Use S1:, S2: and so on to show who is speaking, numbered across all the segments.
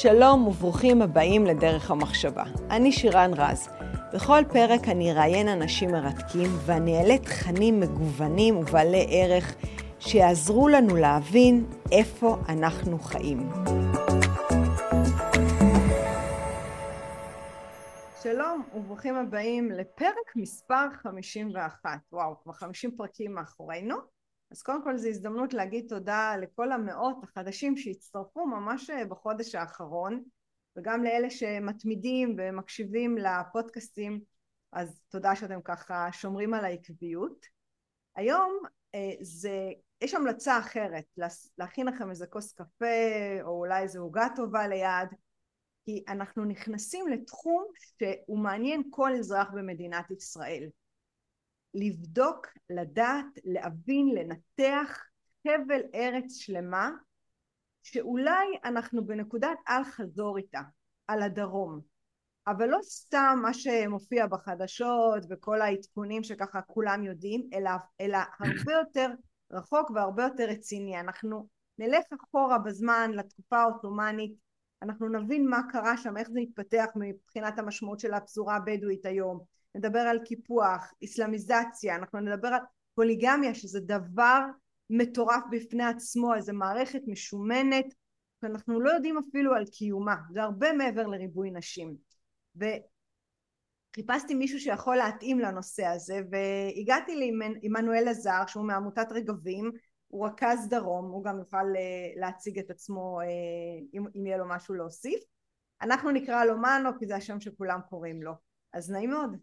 S1: שלום וברוכים הבאים לדרך המחשבה. אני שירן רז. בכל פרק אני אראיין אנשים מרתקים ואני אעלה תכנים מגוונים ובעלי ערך שיעזרו לנו להבין איפה אנחנו חיים. שלום וברוכים הבאים לפרק מספר 51. וואו, כבר 50 פרקים מאחורינו. אז קודם כל זו הזדמנות להגיד תודה לכל המאות החדשים שהצטרפו ממש בחודש האחרון וגם לאלה שמתמידים ומקשיבים לפודקאסטים אז תודה שאתם ככה שומרים על העקביות. היום זה, יש המלצה אחרת להכין לכם איזה כוס קפה או אולי איזה עוגה טובה ליד כי אנחנו נכנסים לתחום שהוא מעניין כל אזרח במדינת ישראל לבדוק, לדעת, להבין, לנתח חבל ארץ שלמה שאולי אנחנו בנקודת אל חזור איתה, על הדרום. אבל לא סתם מה שמופיע בחדשות וכל העדכונים שככה כולם יודעים, אלא, אלא הרבה יותר רחוק והרבה יותר רציני. אנחנו נלך אחורה בזמן לתקופה העות'מאנית, אנחנו נבין מה קרה שם, איך זה התפתח מבחינת המשמעות של הפזורה הבדואית היום, נדבר על קיפוח, איסלאמיזציה, אנחנו נדבר על פוליגמיה שזה דבר מטורף בפני עצמו, איזה מערכת משומנת שאנחנו לא יודעים אפילו על קיומה, זה הרבה מעבר לריבוי נשים. וחיפשתי מישהו שיכול להתאים לנושא הזה והגעתי לעמנואל עזר שהוא מעמותת רגבים, הוא רכז דרום, הוא גם יוכל להציג את עצמו אם, אם יהיה לו משהו להוסיף. אנחנו נקרא לו מנו כי זה השם שכולם קוראים לו. אז נעים מאוד.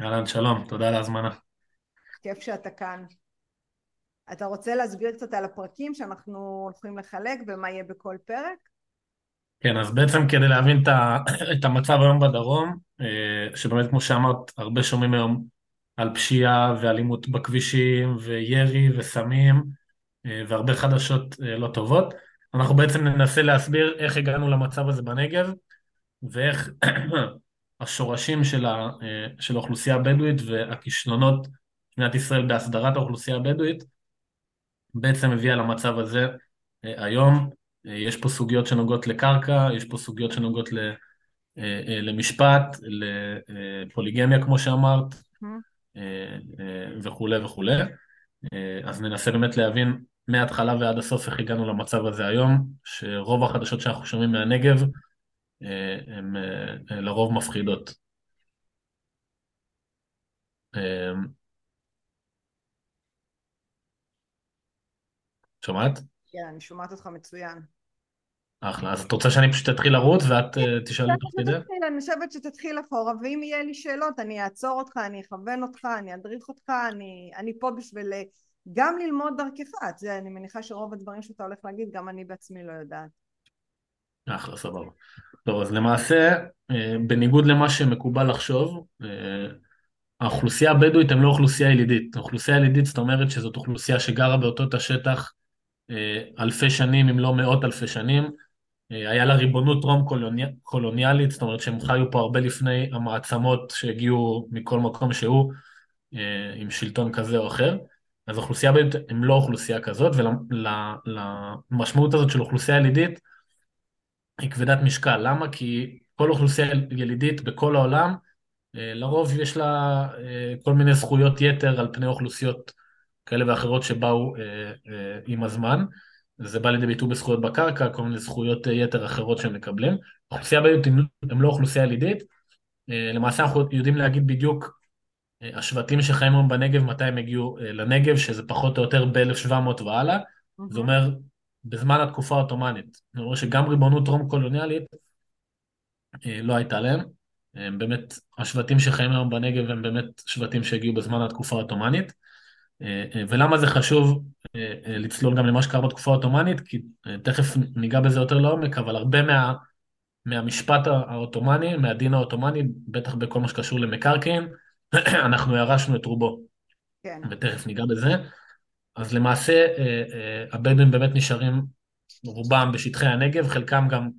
S2: אהלן, שלום, תודה על ההזמנה.
S1: כיף שאתה כאן. אתה רוצה להסביר קצת על הפרקים שאנחנו הולכים לחלק ומה יהיה בכל פרק?
S2: כן, אז בעצם כדי להבין את המצב היום בדרום, אה, שבאמת כמו שאמרת, הרבה שומעים היום על פשיעה ואלימות בכבישים וירי וסמים אה, והרבה חדשות אה, לא טובות. אנחנו בעצם ננסה להסביר איך הגענו למצב הזה בנגב ואיך השורשים של, ה, אה, של האוכלוסייה הבדואית והכישלונות של מדינת ישראל בהסדרת האוכלוסייה הבדואית בעצם הביאה למצב הזה אה, היום. אה, יש פה סוגיות שנוגעות לקרקע, יש פה סוגיות שנוגעות למשפט, לפוליגמיה כמו שאמרת, וכולי וכולי. אז ננסה באמת להבין מההתחלה ועד הסוף איך הגענו למצב הזה היום, שרוב החדשות שאנחנו שומעים מהנגב הן אה, לרוב מפחידות. אה, שומעת?
S1: כן, אני שומעת אותך מצוין.
S2: אחלה, אז את רוצה שאני פשוט אתחיל לרוץ ואת אה, תשאלי תוך כדי?
S1: אני חושבת שתתחיל אחורה, ואם יהיה לי שאלות אני אעצור אותך, אני אכוון אותך, אני אדריך אותך, אני, אני פה בשביל גם ללמוד דרכך, זה אני מניחה שרוב הדברים שאתה הולך להגיד גם אני בעצמי לא יודעת.
S2: אחלה, סבבה. טוב, אז למעשה, אה, בניגוד למה שמקובל לחשוב, אה, האוכלוסייה הבדואית הם לא אוכלוסייה ילידית. האוכלוסייה ילידית זאת אומרת שזאת אוכלוסייה שגרה באותו תא שטח אה, אלפי שנים, אם לא מאות אלפי שנים. היה לה ריבונות טרום קולוניאלית, זאת אומרת שהם חיו פה הרבה לפני המעצמות שהגיעו מכל מקום שהוא, עם שלטון כזה או אחר. אז האוכלוסייה הבדואית הם לא אוכלוסייה כזאת, ולמשמעות הזאת של אוכלוסייה ילידית, היא כבדת משקל. למה? כי כל אוכלוסייה ילידית בכל העולם, אה, לרוב יש לה אה, כל מיני זכויות יתר על פני אוכלוסיות כאלה ואחרות שבאו אה, עם הזמן. זה בא לידי ביטוי בזכויות בקרקע, כל מיני זכויות יתר אחרות שהם מקבלים. אוכלוסייה בדואית הם לא אוכלוסייה ילידית. למעשה אנחנו יודעים להגיד בדיוק השבטים שחיים היום בנגב, מתי הם הגיעו לנגב, שזה פחות או יותר ב-1700 והלאה. Mm-hmm. זה אומר בזמן התקופה העות'מאנית. אני רואה שגם ריבונות טרום קולוניאלית אה, לא הייתה להם. הם באמת, השבטים שחיים היום בנגב הם באמת שבטים שהגיעו בזמן התקופה העות'מאנית. אה, אה, ולמה זה חשוב לצלול גם למה שקרה בתקופה העות'מאנית? כי תכף ניגע בזה יותר לעומק, אבל הרבה מה, מהמשפט העות'מאני, מהדין העות'מאני, בטח בכל מה שקשור למקרקעין, אנחנו ירשנו את רובו. כן. ותכף ניגע בזה. אז למעשה אה, אה, הבדואים באמת נשארים רובם בשטחי הנגב, חלקם גם,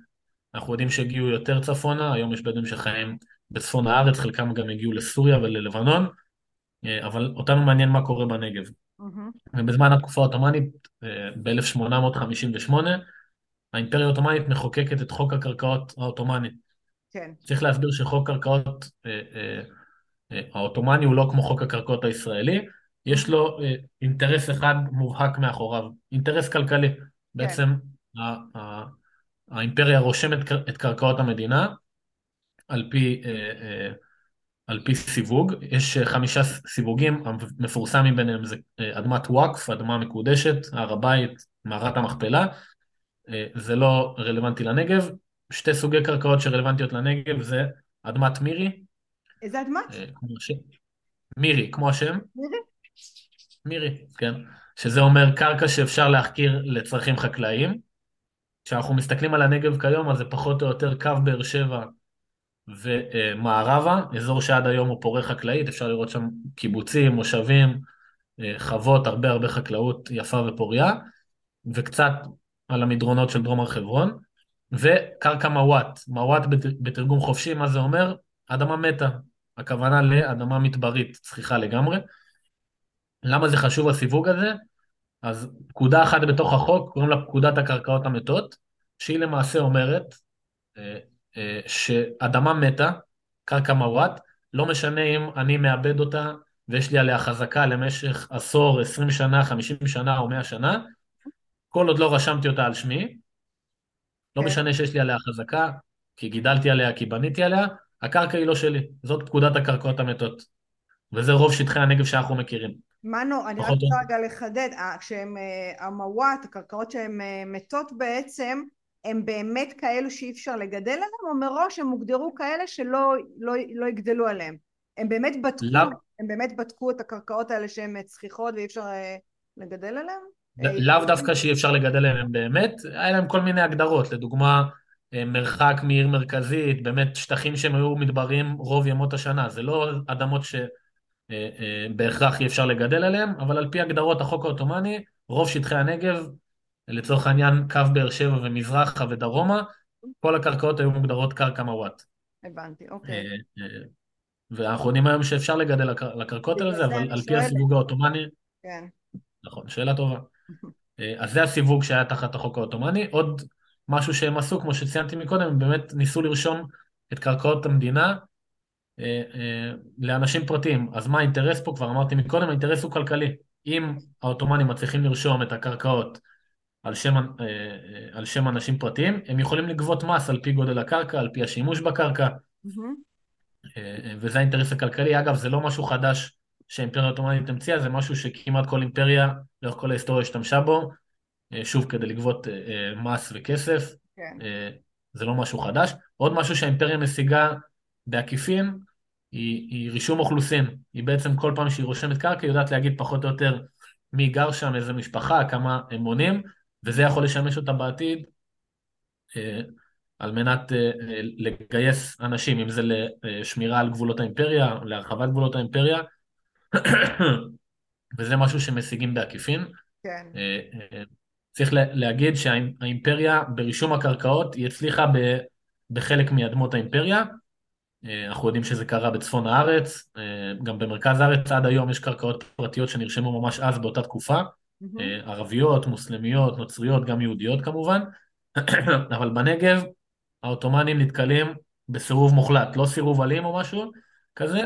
S2: אנחנו יודעים שהגיעו יותר צפונה, היום יש בדואים שחיים בצפון הארץ, חלקם גם הגיעו לסוריה וללבנון, אה, אבל אותנו מעניין מה קורה בנגב. Mm-hmm. ובזמן התקופה העות'מאנית, ב-1858, האימפריה העות'מאנית מחוקקת את חוק הקרקעות העות'מאני.
S1: כן.
S2: צריך להסביר שחוק קרקעות אה, העות'מאני הוא לא כמו חוק הקרקעות הישראלי, יש לו אה, אינטרס אחד מובהק מאחוריו, אינטרס כלכלי.
S1: כן.
S2: בעצם ה- ה- האימפריה רושמת את קרקעות המדינה על פי, אה, אה, על פי סיווג, יש אה, חמישה סיווגים, המפורסם מביניהם זה אה, אדמת וואקף, אדמה מקודשת, הר הבית, מערת המכפלה, אה, זה לא רלוונטי לנגב, שתי סוגי קרקעות שרלוונטיות לנגב זה אדמת מירי,
S1: איזה אדמת?
S2: אה, כמו השם, מירי, כמו השם,
S1: מירי?
S2: מירי, כן, שזה אומר קרקע שאפשר להחכיר לצרכים חקלאיים. כשאנחנו מסתכלים על הנגב כיום, אז זה פחות או יותר קו באר שבע ומערבה, אזור שעד היום הוא פורה חקלאית, אפשר לראות שם קיבוצים, מושבים, אה, חוות, הרבה הרבה חקלאות יפה ופוריה, וקצת על המדרונות של דרום הר חברון, וקרקע מוואט, מוואט בת- בתרגום חופשי, מה זה אומר? אדמה מתה, הכוונה לאדמה מדברית, צחיחה לגמרי. למה זה חשוב הסיווג הזה? אז פקודה אחת בתוך החוק, קוראים לה פקודת הקרקעות המתות, שהיא למעשה אומרת אה, אה, שאדמה מתה, קרקע מוואט, לא משנה אם אני מאבד אותה ויש לי עליה חזקה למשך עשור, עשרים שנה, חמישים שנה או מאה שנה, כל עוד לא רשמתי אותה על שמי, לא
S1: כן.
S2: משנה שיש לי עליה חזקה, כי גידלתי עליה, כי בניתי עליה, הקרקע היא לא שלי. זאת פקודת הקרקעות המתות. וזה רוב שטחי הנגב שאנחנו מכירים.
S1: מנו, אני רק רוצה רגע לחדד, אה, כשהם אה, המוואט, הקרקעות שהן אה, מתות בעצם, הם באמת כאלו שאי אפשר לגדל עליהם, או מראש הם הוגדרו כאלה שלא לא, לא יגדלו עליהם? הם באמת בדקו,
S2: לאו
S1: הם באמת בדקו את הקרקעות האלה שהן צחיחות ואי אפשר לגדל עליהם? אה,
S2: לאו דווקא שאי אפשר לגדל עליהם באמת, היה להם כל מיני הגדרות, לדוגמה מרחק מעיר מרכזית, באמת שטחים שהם היו מדבריים רוב ימות השנה, זה לא אדמות שבהכרח אי אפשר לגדל עליהם, אבל על פי הגדרות החוק העות'מאני, רוב שטחי הנגב, לצורך העניין קו באר שבע ומזרחה ודרומה, כל הקרקעות היו מוגדרות קרקע מוואט.
S1: הבנתי,
S2: אה,
S1: אוקיי.
S2: אה, ואנחנו יודעים היום שאפשר לגדל על הקרקעות האלה, אבל על פי. הסיווג העות'מאני,
S1: כן.
S2: נכון, שאלה טובה. אה, אז זה הסיווג שהיה תחת החוק העות'מאני. עוד משהו שהם עשו, כמו שציינתי מקודם, הם באמת ניסו לרשום את קרקעות המדינה אה, אה, לאנשים פרטיים. אז מה האינטרס פה? כבר אמרתי מקודם, האינטרס הוא כלכלי. אם העות'מאנים מצליחים לרשום את הקרקעות על שם, אה, אה, על שם אנשים פרטיים, הם יכולים לגבות מס על פי גודל הקרקע, על פי השימוש בקרקע. אה, אה, וזה האינטרס הכלכלי. אגב, זה לא משהו חדש שהאימפריה העות'מאנית המציאה, זה משהו שכמעט כל אימפריה לאורך כל ההיסטוריה השתמשה בו, אה, שוב, כדי לגבות אה, אה, מס וכסף,
S1: כן.
S2: אה, זה לא משהו חדש. עוד משהו שהאימפריה משיגה בעקיפין, היא, היא רישום אוכלוסין. היא בעצם כל פעם שהיא רושמת קרקע, היא יודעת להגיד פחות או יותר מי גר שם, איזה משפחה, כמה הם מונים, וזה יכול לשמש אותה בעתיד אה, על מנת אה, אה, לגייס אנשים, אם זה לשמירה על גבולות האימפריה, להרחבת גבולות האימפריה, וזה משהו שמשיגים בעקיפין.
S1: כן.
S2: אה, אה, צריך לה- להגיד שהאימפריה ברישום הקרקעות היא הצליחה ב- בחלק מאדמות האימפריה. אה, אנחנו יודעים שזה קרה בצפון הארץ, אה, גם במרכז הארץ עד היום יש קרקעות פרטיות שנרשמו ממש אז באותה תקופה. אה, ערביות, מוסלמיות, נוצריות, גם יהודיות כמובן, אבל בנגב העות'מאנים נתקלים בסירוב מוחלט, לא סירוב אלים או משהו כזה,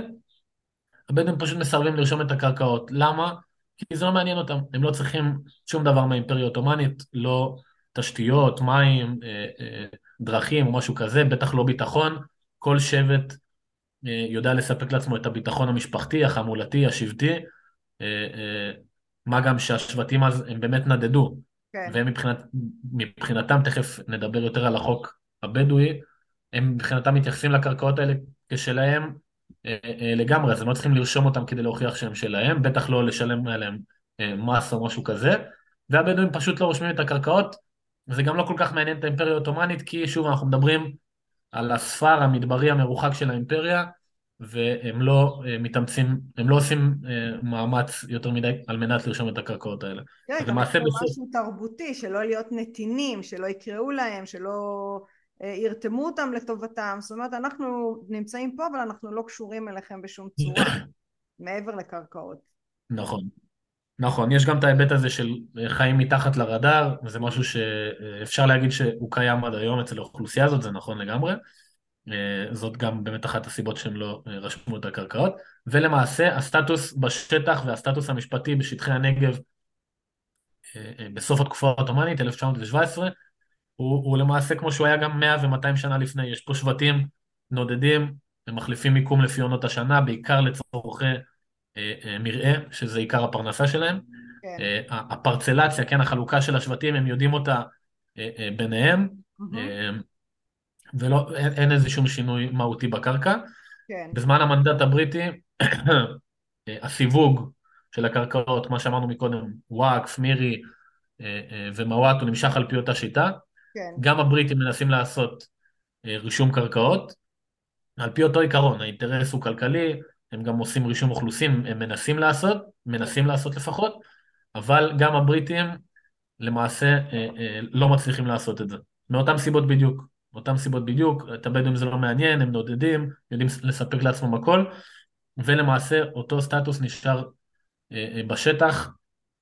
S2: הבדואים פשוט מסרבים לרשום את הקרקעות. למה? כי זה לא מעניין אותם, הם לא צריכים שום דבר מהאימפריה העות'מאנית, לא תשתיות, מים, דרכים או משהו כזה, בטח לא ביטחון. כל שבט אה, יודע לספק לעצמו את הביטחון המשפחתי, החמולתי, השבטי, אה, אה, מה גם שהשבטים אז הם באמת נדדו,
S1: כן.
S2: והם מבחינת, מבחינתם, תכף נדבר יותר על החוק הבדואי, הם מבחינתם מתייחסים לקרקעות האלה כשלהם לגמרי, אז הם לא צריכים לרשום אותם כדי להוכיח שהם שלהם, בטח לא לשלם עליהם מס או משהו כזה, והבדואים פשוט לא רושמים את הקרקעות, וזה גם לא כל כך מעניין את האימפריה העות'מאנית, כי שוב, אנחנו מדברים על הספר המדברי המרוחק של האימפריה, והם לא אה, מתאמצים, הם לא עושים אה, מאמץ יותר מדי על מנת לרשום את הקרקעות האלה.
S1: כן, גם
S2: בסוף,
S1: משהו תרבותי, שלא להיות נתינים, שלא יקראו להם, שלא אה, ירתמו אותם לטובתם, זאת אומרת אנחנו נמצאים פה אבל אנחנו לא קשורים אליכם בשום צורה, מעבר לקרקעות.
S2: נכון. נכון, יש גם את ההיבט הזה של חיים מתחת לרדאר, וזה משהו שאפשר להגיד שהוא קיים עד היום אצל האוכלוסייה הזאת, זה נכון לגמרי. אה, זאת גם באמת אחת הסיבות שהם לא אה, רשמו את הקרקעות. ולמעשה הסטטוס בשטח והסטטוס המשפטי בשטחי הנגב אה, בסוף התקופה העות'מאנית, 1917, הוא, הוא למעשה כמו שהוא היה גם 100 ו-200 שנה לפני. יש פה שבטים נודדים, הם מחליפים מיקום לפי עונות השנה, בעיקר לצורכי מרעה, שזה עיקר הפרנסה שלהם. כן. הפרצלציה, כן, החלוקה של השבטים, הם יודעים אותה ביניהם. Mm-hmm. ואין איזה שום שינוי מהותי בקרקע. כן. בזמן המנדט הבריטי, הסיווג של הקרקעות, מה שאמרנו מקודם, וואקף, מירי אה, אה, ומוואט, הוא נמשך על פי אותה שיטה. כן. גם הבריטים מנסים לעשות אה, רישום קרקעות, על פי אותו עיקרון, האינטרס הוא כלכלי, הם גם עושים רישום אוכלוסין, הם מנסים לעשות, מנסים לעשות לפחות, אבל גם הבריטים למעשה לא מצליחים לעשות את זה, מאותן סיבות בדיוק. מאותן סיבות בדיוק, את הבדואים זה לא מעניין, הם נודדים, יודעים לספק לעצמם הכל, ולמעשה אותו סטטוס נשאר אה, אה, בשטח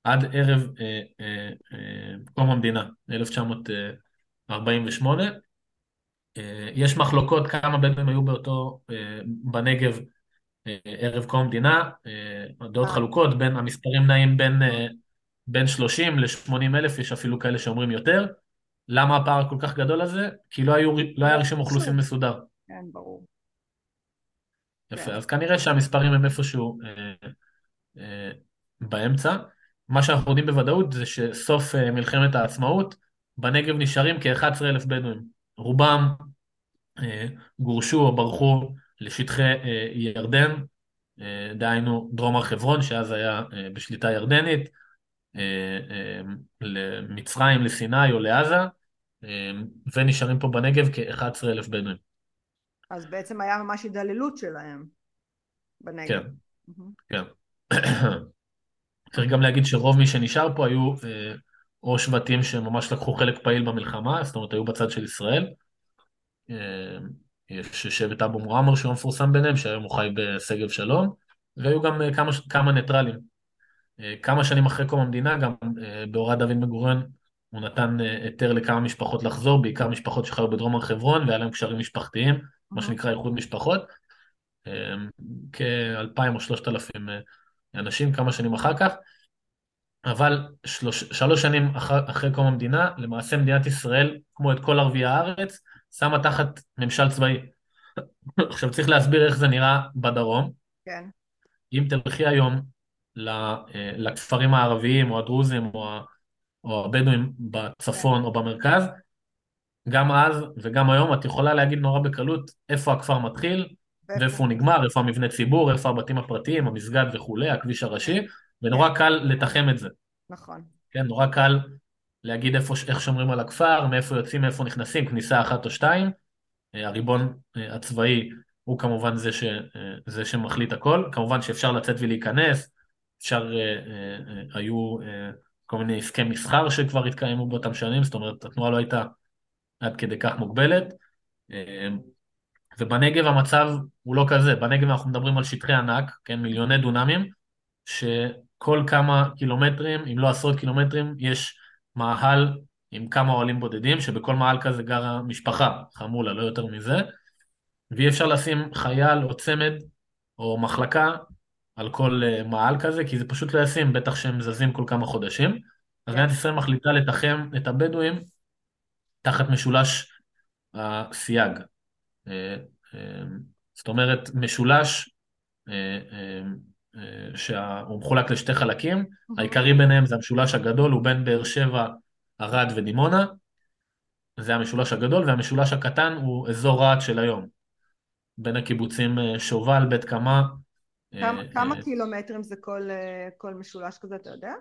S2: עד ערב אה, אה, אה, קום המדינה, 1948. אה, יש מחלוקות כמה בדואים היו באותו, אה, בנגב אה, ערב קום המדינה, אה, דעות אה. חלוקות, בין, המספרים נעים בין, אה, בין 30 ל-80 אלף, יש אפילו כאלה שאומרים יותר. למה הפער כל כך גדול הזה? כי לא, היו, לא היה רישום אוכלוסין מסודר.
S1: כן, ברור.
S2: יפה, כן. אז כנראה שהמספרים הם איפשהו אה, אה, באמצע. מה שאנחנו יודעים בוודאות זה שסוף אה, מלחמת העצמאות, בנגב נשארים כ-11 אלף בדואים. רובם אה, גורשו או ברחו לשטחי אה, ירדן, אה, דהיינו דרום הר חברון, שאז היה אה, בשליטה ירדנית, למצרים, לסיני או לעזה, ונשארים פה בנגב כ-11 אלף בדואים.
S1: אז בעצם היה ממש הידללות שלהם בנגב. כן,
S2: כן. צריך גם להגיד שרוב מי שנשאר פה היו או שבטים שממש לקחו חלק פעיל במלחמה, זאת אומרת היו בצד של ישראל. יש שבט אבו מועמר שהוא המפורסם ביניהם, שהיום הוא חי בשגב שלום, והיו גם כמה, כמה ניטרלים. אה, כמה שנים אחרי קום המדינה, גם אה, בהוראת דוד בן הוא נתן אה, היתר לכמה משפחות לחזור, בעיקר משפחות שחיו בדרום הר חברון, והיה להם קשרים משפחתיים, מה שנקרא איחוד משפחות. כאלפיים או שלושת אלפים אנשים כמה שנים אחר כך, אבל שלוש, שלוש שנים אחר, אחרי קום המדינה, למעשה מדינת ישראל, כמו את כל ערביי הארץ, שמה תחת ממשל צבאי. עכשיו צריך להסביר איך זה נראה בדרום. כן. אם תלכי היום אה, לכפרים הערביים או הדרוזים או, או הבדואים בצפון או במרכז, גם אז וגם היום את יכולה להגיד נורא בקלות איפה הכפר מתחיל ואיפה הוא נגמר, איפה המבנה ציבור, איפה הבתים הפרטיים, המסגד וכולי, הכביש הראשי, ונורא כן. קל לתחם את זה.
S1: נכון.
S2: כן, נורא קל להגיד איפה, איך שומרים על הכפר, מאיפה יוצאים, מאיפה נכנסים, כניסה אחת או שתיים. אה, הריבון אה, הצבאי הוא כמובן זה, ש, זה שמחליט הכל. כמובן שאפשר לצאת ולהיכנס, אפשר, אה, אה, אה, היו כל מיני עסקי מסחר שכבר התקיימו באותם שנים, זאת אומרת התנועה לא הייתה עד כדי כך מוגבלת. ובנגב המצב הוא לא כזה, בנגב אנחנו מדברים על שטחי ענק, כן, מיליוני דונמים, שכל כמה קילומטרים, אם לא עשרות קילומטרים, יש מאהל עם כמה אוהלים בודדים, שבכל מאהל כזה גרה משפחה, חמולה, לא יותר מזה, ואי אפשר לשים חייל או צמד או מחלקה על כל uh, מעל כזה, כי זה פשוט לא ישים, בטח שהם זזים כל כמה חודשים. אז מדינת ישראל מחליטה לתחם את הבדואים תחת משולש הסייג. Uh, uh, זאת אומרת, משולש שהוא מחולק לשתי חלקים, העיקרי ביניהם זה המשולש הגדול, הוא בין באר שבע, ערד ודימונה, זה המשולש הגדול, והמשולש הקטן הוא אזור רהט של היום, בין הקיבוצים שובל, בית קמה,
S1: כמה, אה, כמה אה, קילומטרים זה כל, אה, כל משולש כזה, אתה יודע?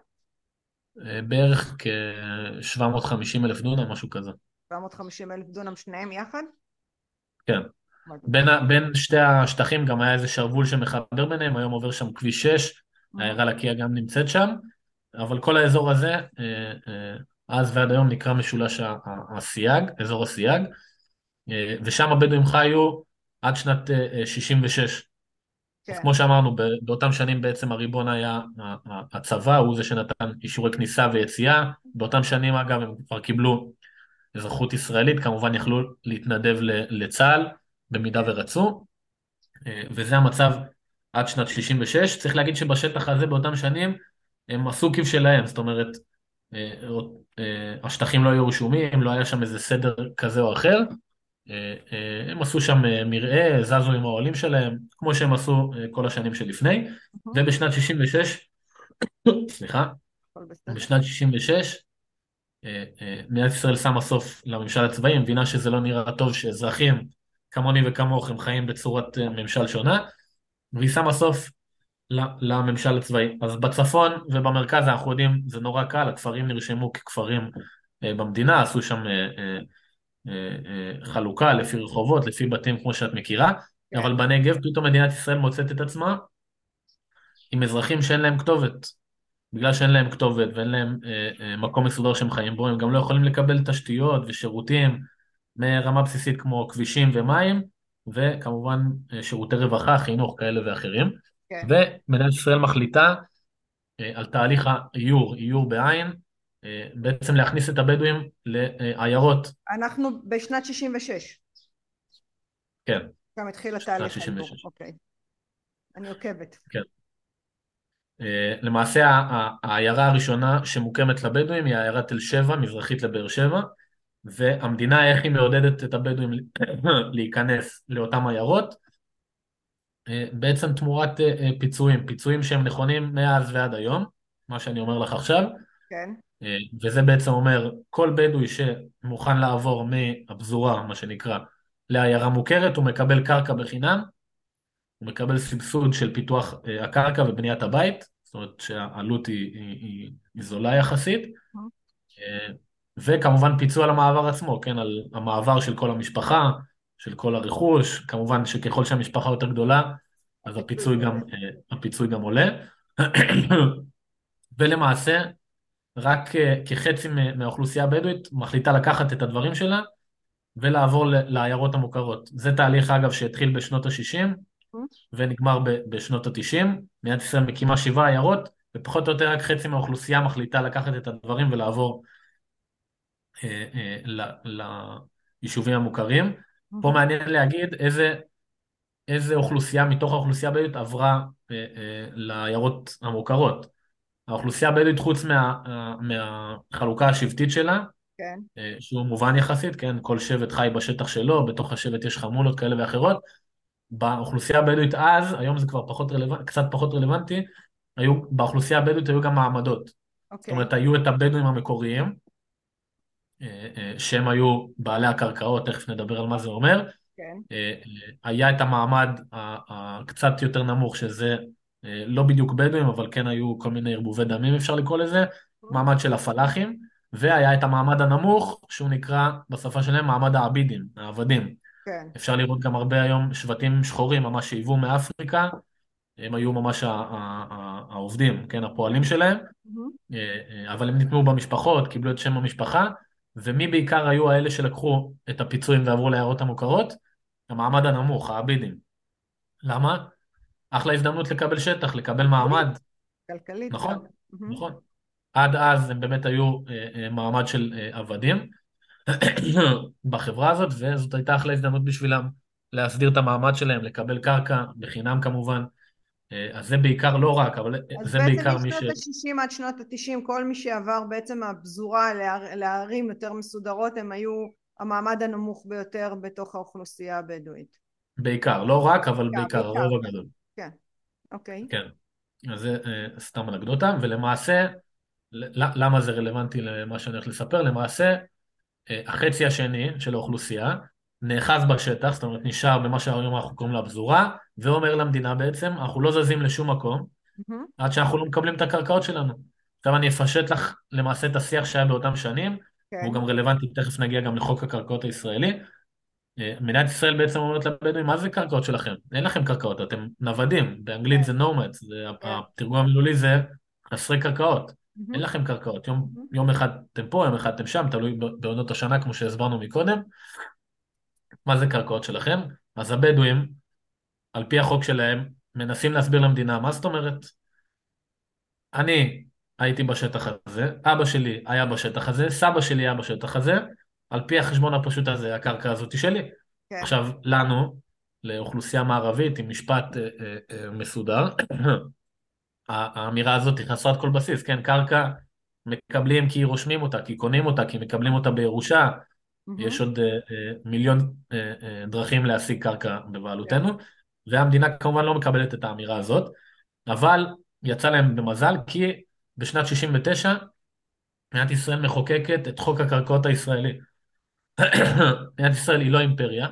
S2: בערך כ-750 אלף דונם, משהו כזה.
S1: 750 אלף דונם שניהם יחד?
S2: כן. בין, בין שתי השטחים גם היה איזה שרוול שמחבר ביניהם, היום עובר שם כביש 6, העיירה לקיה גם נמצאת שם, אבל כל האזור הזה, אז ועד היום נקרא משולש הסייג, אזור הסייג, ושם הבדואים חיו עד שנת 66. אז כמו שאמרנו, באותם שנים בעצם הריבון היה הצבא, הוא זה שנתן אישורי כניסה ויציאה. באותם שנים, אגב, הם כבר קיבלו אזרחות ישראלית, כמובן יכלו להתנדב לצה"ל במידה ורצו, אה, וזה המצב עד שנת 66. צריך להגיד שבשטח הזה באותם שנים הם עשו כבשלהם, זאת אומרת, אה, אה, השטחים לא היו רשומים, לא היה שם איזה סדר כזה או אחר. הם עשו שם מרעה, זזו עם האוהלים שלהם, כמו שהם עשו כל השנים שלפני, ובשנת 66, סליחה, בשנת 66, מדינת ישראל שמה סוף לממשל הצבאי, מבינה שזה לא נראה טוב שאזרחים כמוני וכמוך הם חיים בצורת ממשל שונה, והיא שמה סוף לממשל הצבאי. אז בצפון ובמרכז אנחנו יודעים, זה נורא קל, הכפרים נרשמו ככפרים אה, במדינה, עשו שם אה, אה, חלוקה לפי רחובות, לפי בתים כמו שאת מכירה, כן. אבל בנגב פתאום מדינת ישראל מוצאת את עצמה עם אזרחים שאין להם כתובת. בגלל שאין להם כתובת ואין להם מקום מסודר שהם חיים בו, הם גם לא יכולים לקבל תשתיות ושירותים מרמה בסיסית כמו כבישים ומים, וכמובן שירותי רווחה, חינוך כאלה ואחרים. כן. ומדינת ישראל מחליטה אה, על תהליך האיור, איור בעין, אה, בעצם להכניס את הבדואים לעיירות.
S1: אנחנו בשנת 66.
S2: כן.
S1: גם התחיל התהליך האיור, אוקיי. אני עוקבת.
S2: כן. אה, למעשה העיירה הראשונה שמוקמת לבדואים היא עיירת תל שבע, מזרחית לבאר שבע, והמדינה איך היא מעודדת את הבדואים להיכנס לאותן עיירות? אה, בעצם תמורת אה, אה, פיצויים, פיצויים שהם נכונים מאז ועד היום, מה שאני אומר לך עכשיו.
S1: כן.
S2: וזה בעצם אומר, כל בדואי שמוכן לעבור מהפזורה, מה שנקרא, לעיירה מוכרת, הוא מקבל קרקע בחינם, הוא מקבל סבסוד של פיתוח הקרקע ובניית הבית, זאת אומרת שהעלות היא, היא, היא, היא זולה יחסית, וכמובן פיצוי על המעבר עצמו, כן, על המעבר של כל המשפחה, של כל הרכוש, כמובן שככל שהמשפחה יותר גדולה, אז הפיצוי גם, אה, הפיצוי גם עולה. ולמעשה, רק אה, כחצי מהאוכלוסייה הבדואית מחליטה לקחת את הדברים שלה ולעבור לעיירות המוכרות. זה תהליך, אגב, שהתחיל בשנות ה-60 ונגמר בשנות ה-90. מדינת ישראל מקימה שבעה עיירות, ופחות או יותר רק חצי מהאוכלוסייה מחליטה לקחת את הדברים ולעבור ליישובים המוכרים. פה מעניין להגיד איזה, איזה אוכלוסייה מתוך האוכלוסייה הבדואית עברה אה, אה, לעיירות המוכרות. האוכלוסייה הבדואית חוץ מה, אה, מהחלוקה השבטית שלה,
S1: כן.
S2: אה, שהוא מובן יחסית, כן, כל שבט חי בשטח שלו, בתוך השבט יש חמולות כאלה ואחרות. באוכלוסייה הבדואית אז, היום זה כבר פחות רלוונטי, קצת פחות רלוונטי, היו, באוכלוסייה הבדואית היו גם מעמדות. Okay. זאת אומרת, היו את הבדואים המקוריים, אה, אה, שהם היו בעלי הקרקעות, תכף נדבר על מה זה אומר.
S1: כן.
S2: אה, היה את המעמד הקצת יותר נמוך, שזה לא בדיוק בדואים, אבל כן היו כל מיני ערבובי דמים, אפשר לקרוא לזה, מעמד של הפלאחים, והיה את המעמד הנמוך, שהוא נקרא בשפה שלהם מעמד העבידים, העבדים.
S1: כן.
S2: אפשר לראות גם הרבה היום שבטים שחורים, ממש שהיוו מאפריקה, הם היו ממש העובדים, כן, הפועלים שלהם, mm-hmm. אבל הם ניתנו במשפחות, קיבלו את שם המשפחה, ומי בעיקר היו האלה שלקחו את הפיצויים ועברו לעיירות המוכרות? המעמד הנמוך, העבידים. למה? אחלה הזדמנות לקבל שטח, לקבל מעמד.
S1: כלכלית.
S2: נכון, נכון. עד אז הם באמת היו אה, אה, מעמד של אה, עבדים בחברה הזאת, וזאת הייתה אחלה הזדמנות בשבילם להסדיר את המעמד שלהם, לקבל קרקע, בחינם כמובן. אה, אז זה בעיקר, לא רק, אבל זה בעיקר מי ש...
S1: אז בעצם משנות ה-60 עד שנות ה-90, כל מי שעבר בעצם מהפזורה לערים יותר מסודרות, הם היו המעמד הנמוך ביותר בתוך האוכלוסייה הבדואית.
S2: בעיקר, לא רק, אבל בעיקר, הרוב הגדול.
S1: כן, אוקיי.
S2: כן, אז זה אה, סתם אנקדוטה, ולמעשה, למה זה רלוונטי למה שאני הולך לספר? למעשה, אה, החצי השני של האוכלוסייה, נאחז בשטח, זאת אומרת נשאר במה שהיום אנחנו קוראים לה הפזורה, ואומר למדינה בעצם, אנחנו לא זזים לשום מקום, mm-hmm. עד שאנחנו לא מקבלים את הקרקעות שלנו. עכשיו אני אפשט לך למעשה את השיח שהיה באותם שנים, okay. כן. והוא גם רלוונטי, תכף נגיע גם לחוק הקרקעות הישראלי. אה, מדינת ישראל בעצם אומרת לבדואים, מה זה קרקעות שלכם? אין לכם קרקעות, אתם נוודים, באנגלית okay. כן. זה okay. כן. התרגום המילולי זה חסרי קרקעות. Mm-hmm. אין לכם קרקעות, יום, mm-hmm. יום אחד אתם פה, יום אחד אתם שם, תלוי בעונות השנה כמו שהסברנו מקודם. מה זה קרקעות שלכם? אז הבדואים, על פי החוק שלהם, מנסים להסביר למדינה, מה זאת אומרת? אני הייתי בשטח הזה, אבא שלי היה בשטח הזה, סבא שלי היה בשטח הזה, על פי החשבון הפשוט הזה, הקרקע הזאת שלי.
S1: כן.
S2: עכשיו, לנו, לאוכלוסייה מערבית עם משפט אה, אה, אה, מסודר, האמירה הזאת היא חסרת כל בסיס, כן, קרקע מקבלים כי רושמים אותה, כי קונים אותה, כי מקבלים אותה בירושה,
S1: מהמם.
S2: יש עוד אה, אה, מיליון אה, אה, דרכים להשיג קרקע בבעלותנו, והמדינה כמובן לא מקבלת את האמירה הזאת, אבל יצא להם במזל, כי בשנת 69 מדינת ישראל מחוקקת את חוק הקרקעות הישראלי. מדינת ישראל היא לא אימפריה,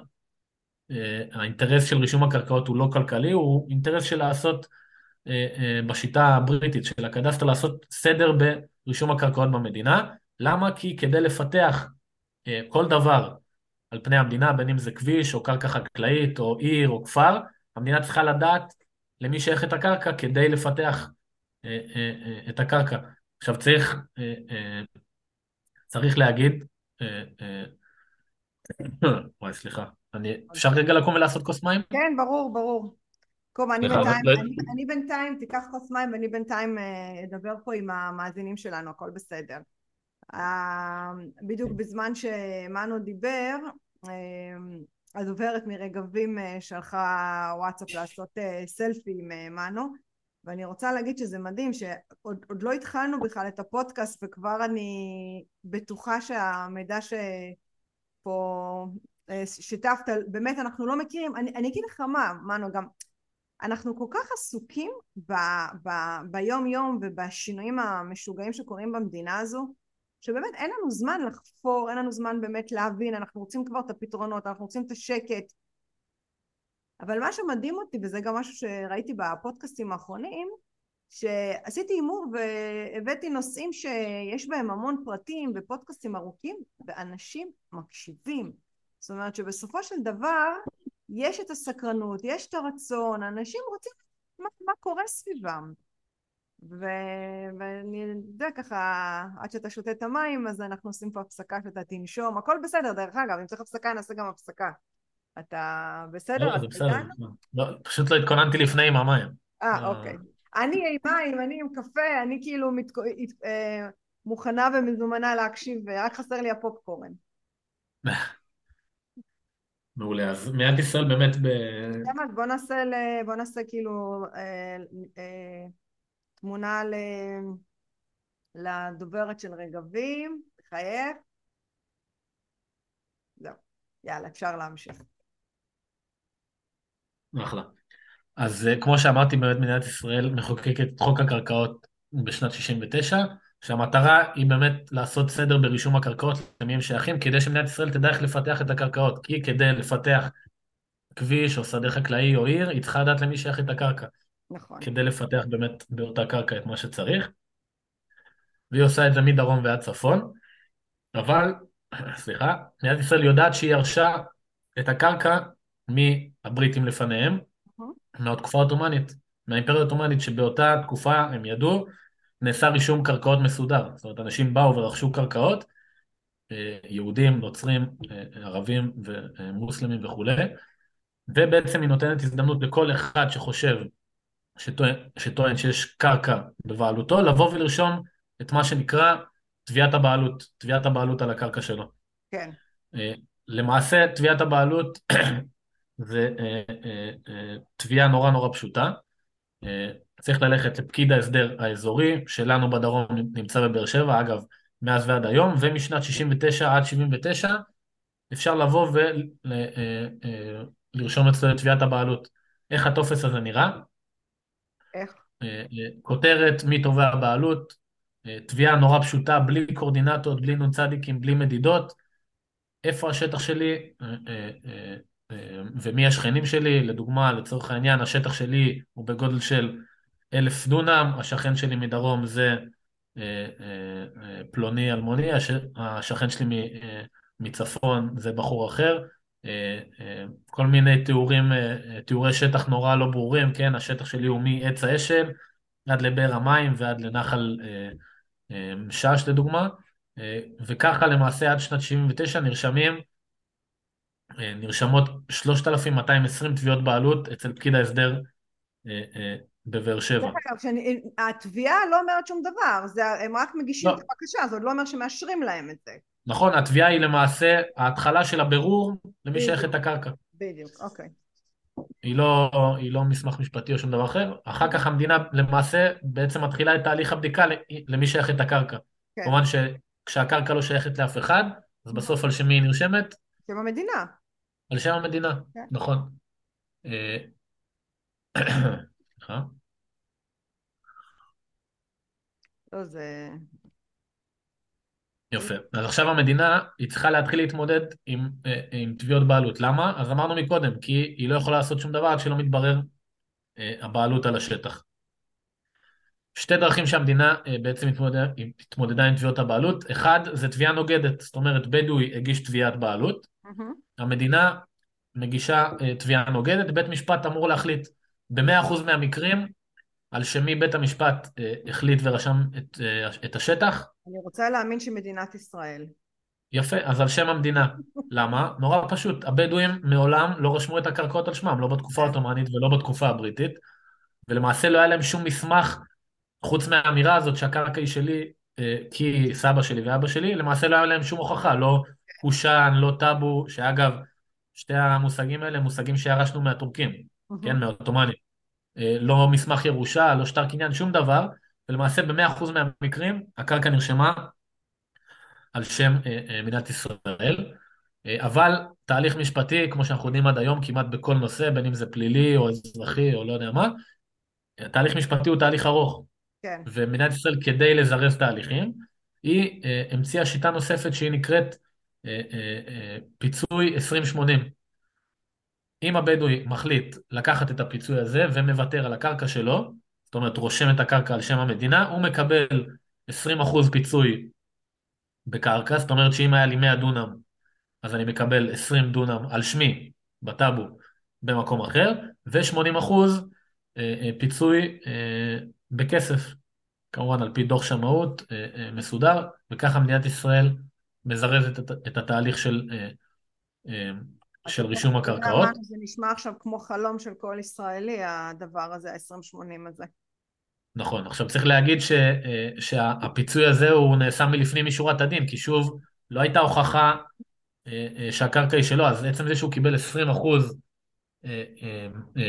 S2: אה, האינטרס של רישום הקרקעות הוא לא כלכלי, הוא אינטרס של לעשות, אה, אה, בשיטה הבריטית של הקדסטר, לעשות סדר ברישום הקרקעות במדינה. למה? כי כדי לפתח כל דבר על פני המדינה, בין אם זה כביש או קרקע חקלאית או עיר או כפר, המדינה צריכה לדעת למי שייכת הקרקע כדי לפתח אה, אה, אה, את הקרקע. עכשיו צריך, אה, אה, צריך להגיד, אה, אה, וואי סליחה, אני, אפשר רגע לקום ולעשות כוס מים?
S1: כן, ברור, ברור. קום, אני בינתיים,
S2: לא-
S1: אני, אני בינתיים, תיקח כוס מים ואני בינתיים אה, אדבר פה עם המאזינים שלנו, הכל בסדר. אה, בדיוק בזמן שמנו דיבר, אה, הדוברת מרגבים אה, שלחה וואטסאפ לעשות אה, סלפי עם אה, מנו, ואני רוצה להגיד שזה מדהים שעוד עוד לא התחלנו בכלל את הפודקאסט וכבר אני בטוחה שהמידע שפה שיתפת, באמת אנחנו לא מכירים, אני, אני אגיד לך מה, מנו גם אנחנו כל כך עסוקים ב, ב, ביום יום ובשינויים המשוגעים שקורים במדינה הזו שבאמת אין לנו זמן לחפור, אין לנו זמן באמת להבין, אנחנו רוצים כבר את הפתרונות, אנחנו רוצים את השקט. אבל מה שמדהים אותי וזה גם משהו שראיתי בפודקאסטים האחרונים שעשיתי הימור והבאתי נושאים שיש בהם המון פרטים ופודקאסטים ארוכים ואנשים מקשיבים. זאת אומרת שבסופו של דבר יש את הסקרנות, יש את הרצון, אנשים רוצים מה, מה קורה סביבם ו... ואני יודע ככה עד שאתה שותה את המים אז אנחנו עושים פה הפסקה שאתה תנשום הכל בסדר דרך אגב אם צריך הפסקה נעשה גם הפסקה אתה בסדר?
S2: לא,
S1: אתה
S2: זה בסדר,
S1: איתנו?
S2: לא, פשוט לא התכוננתי לפני עם המים.
S1: אה
S2: לא.
S1: אוקיי אני עם מים, אני עם קפה, אני כאילו. הת- אה, מוכנה ומזומנה להקשיב רק חסר לי הפופקורן
S2: מעולה, אז מדינת ישראל באמת ב...
S1: אתה בוא נעשה. בוא נעשה כאילו אה, אה, תמונה ל... לדוברת של רגבים, תחייך. זהו, יאללה, אפשר להמשיך.
S2: אחלה. אז אה, כמו שאמרתי, באמת מדינת ישראל מחוקקת את חוק הקרקעות בשנת 69, שהמטרה היא באמת לעשות סדר ברישום הקרקעות למי הם שייכים, כדי שמדינת ישראל תדע איך לפתח את הקרקעות. כי כדי לפתח כביש או שדה חקלאי או עיר, היא צריכה לדעת למי שייך את הקרקע,
S1: נכון.
S2: כדי לפתח באמת באותה קרקע את מה שצריך. והיא עושה את זה מדרום ועד צפון, אבל, סליחה, מדינת ישראל יודעת שהיא ירשה את הקרקע מהבריטים לפניהם,
S1: נכון.
S2: מהתקופה העות'מאנית, מהאימפריה העות'מאנית, שבאותה תקופה הם ידעו, נעשה רישום קרקעות מסודר. זאת אומרת, אנשים באו ורכשו קרקעות, אה, יהודים, נוצרים, אה, ערבים ומוסלמים וכולי, ובעצם היא נותנת הזדמנות לכל אחד שחושב, שטוען, שטוען שיש קרקע בבעלותו, לבוא ולרשום את מה שנקרא תביעת הבעלות, תביעת הבעלות על הקרקע שלו.
S1: כן,
S2: אה, למעשה, תביעת הבעלות זה אה, אה, תביעה נורא נורא פשוטה. צריך ללכת לפקיד ההסדר האזורי, שלנו בדרום נמצא בבאר שבע, אגב, מאז ועד היום, ומשנת 69 עד 79 אפשר לבוא ולרשום אצלו את תביעת הבעלות. איך הטופס הזה נראה?
S1: איך?
S2: אה, אה, כותרת מי תובע הבעלות, אה, תביעה נורא פשוטה, בלי קורדינטות, בלי נ"צ, בלי מדידות, איפה השטח שלי? ומי השכנים שלי, לדוגמה, לצורך העניין, השטח שלי הוא בגודל של אלף דונם, השכן שלי מדרום זה פלוני אלמוני, הש- השכן שלי מצפון זה בחור אחר, כל מיני תיאורים, אה, אה, תיאורי שטח נורא לא ברורים, כן, השטח שלי הוא מעץ האשל עד לבאר המים ועד לנחל אה, אה, משש לדוגמה, אה, וככה למעשה עד שנת 79 נרשמים, אה, נרשמות 3,220 תביעות בעלות אצל פקיד ההסדר אה, אה, בבאר שבע.
S1: דרך אגב, התביעה לא אומרת שום דבר, זה, הם רק מגישים
S2: לא.
S1: את הבקשה, זה עוד לא אומר שמאשרים להם את זה.
S2: נכון, התביעה היא למעשה ההתחלה של הבירור למי
S1: בדיוק.
S2: שייכת הקרקע.
S1: בדיוק, אוקיי.
S2: היא לא, היא לא מסמך משפטי או שום דבר אחר. אחר כך המדינה למעשה בעצם מתחילה את תהליך הבדיקה למי שייכת הקרקע.
S1: כן.
S2: כמובן שכשהקרקע לא שייכת לאף אחד, אז בסוף על שם מי היא נרשמת?
S1: שם המדינה.
S2: על שם המדינה,
S1: כן.
S2: נכון. אה, סליחה.
S1: לא, זה...
S2: יפה. אז עכשיו המדינה, היא צריכה להתחיל להתמודד עם, אה, עם תביעות בעלות. למה? אז אמרנו מקודם, כי היא לא יכולה לעשות שום דבר עד שלא מתברר אה, הבעלות על השטח. שתי דרכים שהמדינה אה, בעצם התמודדה, התמודדה עם תביעות הבעלות. אחד, זה תביעה נוגדת. זאת אומרת, בדואי הגיש תביעת בעלות,
S1: מהמם.
S2: המדינה מגישה אה, תביעה נוגדת, בית משפט אמור להחליט ב-100% מהמקרים על שמי בית המשפט אה, החליט ורשם את, אה, את השטח,
S1: אני רוצה להאמין שמדינת ישראל.
S2: יפה, אז על שם המדינה. למה? נורא פשוט, הבדואים מעולם לא רשמו את הקרקעות על שמם, לא בתקופה העות'מאנית ולא בתקופה הבריטית, ולמעשה לא היה להם שום מסמך, חוץ מהאמירה הזאת שהקרקע היא שלי, אה, כי סבא שלי ואבא שלי, למעשה לא היה להם שום הוכחה, לא קושאן, לא טאבו, שאגב, שתי המושגים האלה הם מושגים שירשנו מהטורקים, כן, מהעות'מאנים. אה, לא מסמך ירושה, לא שטר קניין, שום דבר, ולמעשה ב-100% מהמקרים הקרקע נרשמה על שם אה, אה, מדינת ישראל, אבל תהליך משפטי, כמו שאנחנו יודעים עד היום, כמעט בכל נושא, בין אם זה פלילי או אזרחי או לא יודע מה, תהליך משפטי הוא תהליך ארוך,
S1: כן.
S2: ומדינת ישראל כדי לזרז תהליכים, היא אה, המציאה שיטה נוספת שהיא נקראת אה, אה, אה, פיצוי 2080. אם הבדואי מחליט לקחת את הפיצוי הזה ומוותר על הקרקע שלו, זאת אומרת רושם את הקרקע על שם המדינה, הוא מקבל 20% פיצוי בקרקע, זאת אומרת שאם היה לי 100 דונם, אז אני מקבל 20 דונם על שמי, בטאבו, במקום אחר, ו-80% אה, פיצוי אה, בכסף, כמובן על פי דוח שמאות אה, אה, מסודר, וככה מדינת ישראל מזרזת את, התהליך של, אה, אה, של רישום הקרקעות.
S1: זה נשמע עכשיו כמו חלום של כל ישראלי, הדבר הזה, ה-2080 הזה.
S2: נכון, עכשיו צריך להגיד ש, אה, שהפיצוי הזה הוא נעשה מלפנים משורת הדין, כי שוב, לא הייתה הוכחה אה, אה, שהקרקע היא שלו, אז עצם זה שהוא קיבל 20 אחוז אה,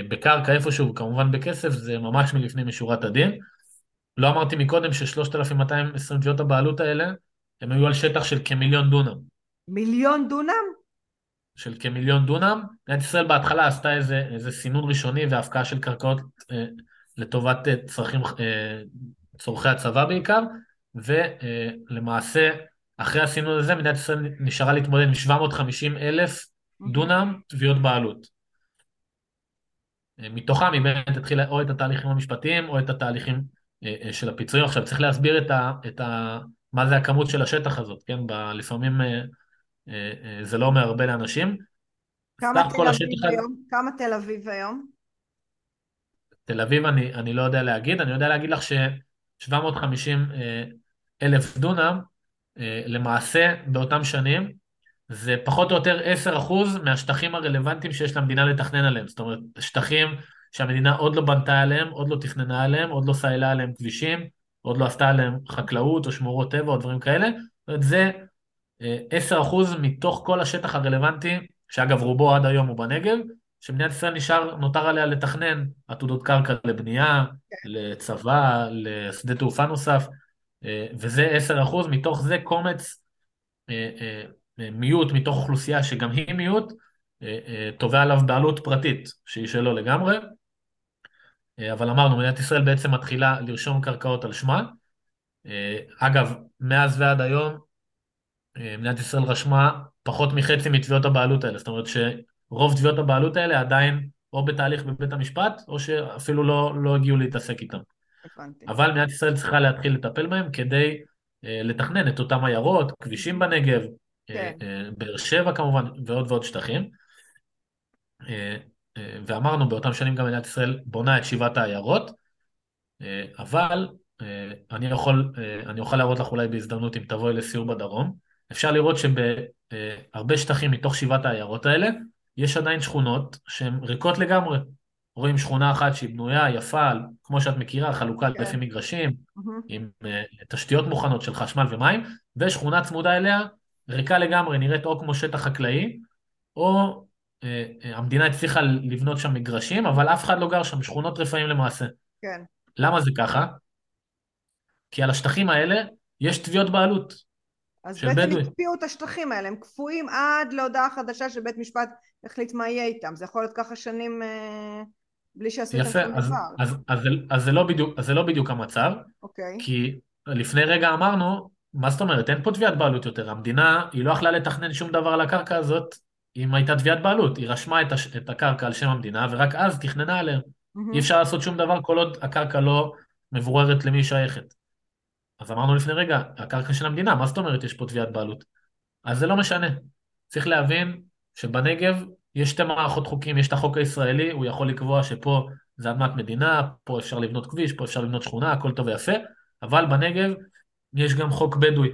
S2: בקרקע איפשהו, כמובן בכסף, זה ממש מלפנים משורת הדין. לא אמרתי מקודם ש-3,220 תביעות הבעלות האלה, הם היו על שטח של כמיליון דונם.
S1: מיליון דונם?
S2: של כמיליון דונם. מדינת ישראל בהתחלה עשתה איזה, איזה סינון ראשוני והפקעה של קרקעות אה, לטובת אה, צרכים, אה, צורכי הצבא בעיקר, ולמעשה אחרי הסינון הזה מדינת ישראל נשארה להתמודד עם 750 אלף דונם תביעות בעלות. אה, מתוכם היא באמת התחילה או את התהליכים המשפטיים או את התהליכים אה, אה, של הפיצויים. עכשיו צריך להסביר את ה, את ה, מה זה הכמות של השטח הזאת, כן? ב, לפעמים אה, אה, אה, זה לא אומר הרבה לאנשים.
S1: כמה תל אביב
S2: השטח,
S1: היום? כמה תל אביב היום?
S2: תל אביב אני, אני לא יודע להגיד, אני יודע להגיד לך ש-750 אה, אלף דונם, אה, למעשה באותם שנים, זה פחות או יותר 10% מהשטחים הרלוונטיים שיש למדינה לתכנן עליהם. זאת אומרת, שטחים שהמדינה עוד לא בנתה עליהם, עוד לא תכננה עליהם, עוד לא סיילה עליהם כבישים, עוד לא עשתה עליהם חקלאות או שמורות טבע או דברים כאלה. זאת אומרת, זה אה, 10% מתוך כל השטח הרלוונטי, שאגב רובו עד היום הוא בנגב, שמדינת ישראל נשאר, נותר עליה לתכנן עתודות קרקע לבנייה, לצבא, לשדה תעופה נוסף, אה, וזה 10%, מתוך זה קומץ אה, אה, מיעוט מתוך אוכלוסייה שגם היא מיעוט, תובע עליו בעלות פרטית, שהיא שלו לגמרי. אבל אמרנו, מדינת ישראל בעצם מתחילה לרשום קרקעות על שמה. אגב, מאז ועד היום, מדינת ישראל רשמה פחות מחצי מתביעות הבעלות האלה. זאת אומרת שרוב תביעות הבעלות האלה עדיין או בתהליך בבית המשפט, או שאפילו לא, לא הגיעו להתעסק איתם.
S1: הבנתי.
S2: אבל מדינת ישראל צריכה להתחיל לטפל בהם כדי לתכנן את אותם עיירות, כבישים בנגב,
S1: כן.
S2: באר שבע כמובן, ועוד ועוד שטחים. ואמרנו, באותם שנים גם מדינת ישראל בונה את שבעת העיירות, אבל אני יכול, אני אוכל להראות לך אולי בהזדמנות אם תבואי לסיור בדרום. אפשר לראות שבהרבה שטחים מתוך שבעת העיירות האלה, יש עדיין שכונות שהן ריקות לגמרי. רואים שכונה אחת שהיא בנויה, יפה, כמו שאת מכירה, חלוקה
S1: כן.
S2: לפי מגרשים,
S1: מהמם.
S2: עם אה, תשתיות מוכנות של חשמל ומים, ושכונה צמודה אליה, ריקה לגמרי, נראית או כמו שטח חקלאי, או אה, אה, המדינה הצליחה לבנות שם מגרשים, אבל אף אחד לא גר שם, שכונות רפאים למעשה.
S1: כן.
S2: למה זה ככה? כי על השטחים האלה יש תביעות בעלות
S1: אז בעצם
S2: בדואים.
S1: הקפיאו את השטחים האלה, הם קפואים עד להודעה חדשה שבית משפט החליט מה יהיה איתם. זה יכול להיות ככה שנים אה, בלי
S2: יפה,
S1: שום
S2: אז,
S1: דבר.
S2: אז, אז, זה- אז, זה לא בדיוק, אז זה לא בדיוק המצב,
S1: אוקיי.
S2: כי לפני רגע אמרנו, מה זאת אומרת, אין פה תביעת בעלות יותר, המדינה, היא לא יכלה לתכנן שום דבר על הקרקע הזאת אם הייתה תביעת בעלות, היא רשמה את, הש, את הקרקע על שם המדינה ורק אז תכננה עליה.
S1: מהמם.
S2: אי אפשר לעשות שום דבר כל עוד הקרקע לא מבוררת למי היא שייכת. אז אמרנו לפני רגע, הקרקע של המדינה, מה זאת אומרת יש פה תביעת בעלות? אז זה לא משנה. צריך להבין שבנגב יש שתי מערכות חוקים, יש את החוק הישראלי, הוא יכול לקבוע שפה זה אדמת מדינה, פה אפשר לבנות כביש, פה אפשר לבנות שכונה, הכל טוב ויפה, אבל בנגב יש גם חוק בדואי.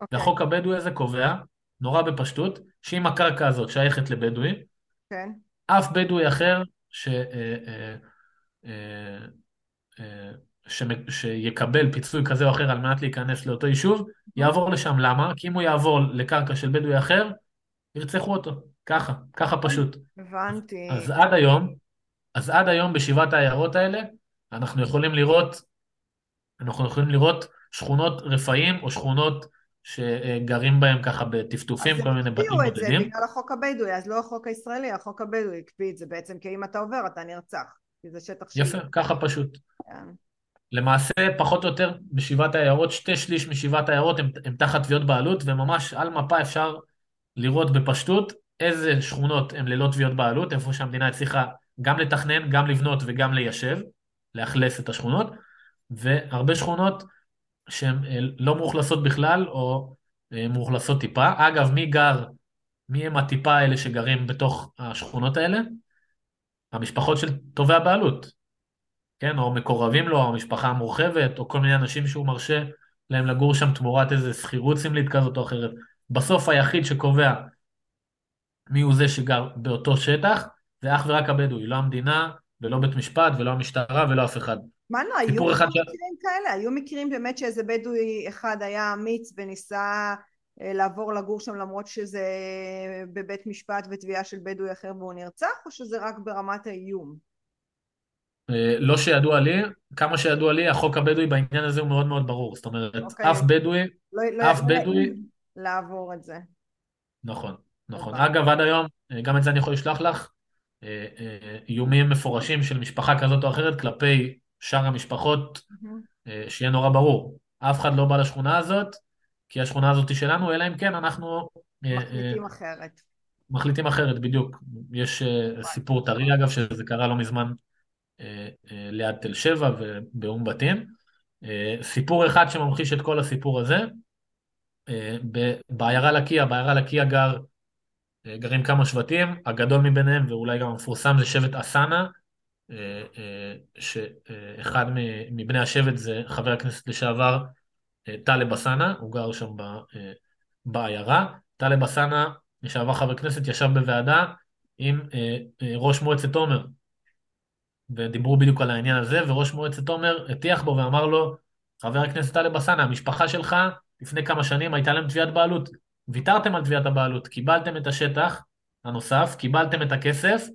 S1: אוקיי.
S2: והחוק הבדואי הזה קובע, נורא בפשטות, שאם הקרקע הזאת שייכת לבדואי,
S1: כן.
S2: אף בדואי אחר ש, אה, אה, אה, שמ- שיקבל פיצוי כזה או אחר על מנת להיכנס לאותו יישוב, יעבור לשם. למה? כי אם הוא יעבור לקרקע של בדואי אחר, ירצחו אותו. ככה, ככה פשוט.
S1: הבנתי.
S2: אז עד היום, אז עד היום בשבעת העיירות האלה, אנחנו יכולים לראות, אנחנו יכולים לראות שכונות רפאים או שכונות שגרים בהם ככה בטפטופים,
S1: אז
S2: כל מיני בתים
S1: הקפיאו את זה
S2: בודדים.
S1: בגלל החוק הבדואי, אז לא החוק הישראלי, החוק הבדואי הקפיא את זה בעצם, כי אם אתה עובר אתה נרצח, כי זה שטח שלי.
S2: יפה, ככה פשוט.
S1: כן.
S2: למעשה, פחות או יותר בשבעת העיירות, שתי שליש משבעת העיירות הם, הם תחת תביעות בעלות, וממש על מפה אפשר לראות בפשטות איזה שכונות הן ללא תביעות בעלות, איפה שהמדינה הצליחה גם לתכנן, גם לבנות וגם ליישב, לאכלס את השכונות, והרבה שכונות שהן אה, לא מאוכלסות בכלל, או אה, מאוכלסות טיפה. אגב, מי גר, מי הם הטיפה האלה שגרים בתוך השכונות האלה? המשפחות של תובעי הבעלות. כן, או מקורבים לו, או המשפחה המורחבת, או כל מיני אנשים שהוא מרשה להם לגור שם תמורת איזה שכירות סמלית כזאת או אחרת. בסוף היחיד שקובע מי הוא זה שגר באותו שטח, זה אך ורק הבדואי, לא המדינה, ולא בית משפט, ולא המשטרה, ולא אף אחד.
S1: מה לא, היו
S2: אחד ש-
S1: מקרים כאלה? היו מקרים באמת שאיזה בדואי אחד היה אמיץ וניסה אה, לעבור לגור שם למרות שזה בבית משפט ותביעה של בדואי אחר והוא נרצח, או שזה רק ברמת האיום?
S2: אה, לא שידוע לי, כמה שידוע לי, החוק הבדואי בעניין הזה הוא מאוד מאוד ברור. זאת אומרת,
S1: אוקיי.
S2: אף בדואי,
S1: לא, לא,
S2: אף
S1: לא
S2: בדואי,
S1: נעים לעבור את זה.
S2: נכון, נכון.
S1: הבנתי.
S2: אגב, עד היום, אה, גם את זה אני יכול לשלוח לך, אה, איומים מפורשים של משפחה כזאת או אחרת כלפי שאר המשפחות. אה, שיהיה נורא ברור. אף אחד לא בא לשכונה הזאת, כי השכונה הזאת היא שלנו, אלא אם כן אנחנו
S1: מחליטים אחרת.
S2: מחליטים אחרת, בדיוק. יש סיפור טרי, אגב, שזה קרה לא מזמן ליד תל שבע ובאום בתים. אה, סיפור אחד שממחיש את כל הסיפור הזה, אה, בעיירה לקיה, בעיירה לקיה גר, אה, גרים כמה שבטים, הגדול מביניהם ואולי גם המפורסם זה שבט אסנה, אה, אה, שאחד מבני השבט זה חבר הכנסת לשעבר אה, טלב אלסאנע, הוא גר שם אה, בעיירה. טלב אלסאנע, לשעבר חבר כנסת, ישב בוועדה עם אה, אה, ראש מועצת עומר, ודיברו בדיוק על העניין הזה, וראש מועצת עומר הטיח בו ואמר לו, חבר הכנסת טלב אלסאנע, המשפחה שלך לפני כמה שנים הייתה להם תביעת בעלות. ויתרתם על תביעת הבעלות, קיבלתם את השטח הנוסף, קיבלתם את הכסף,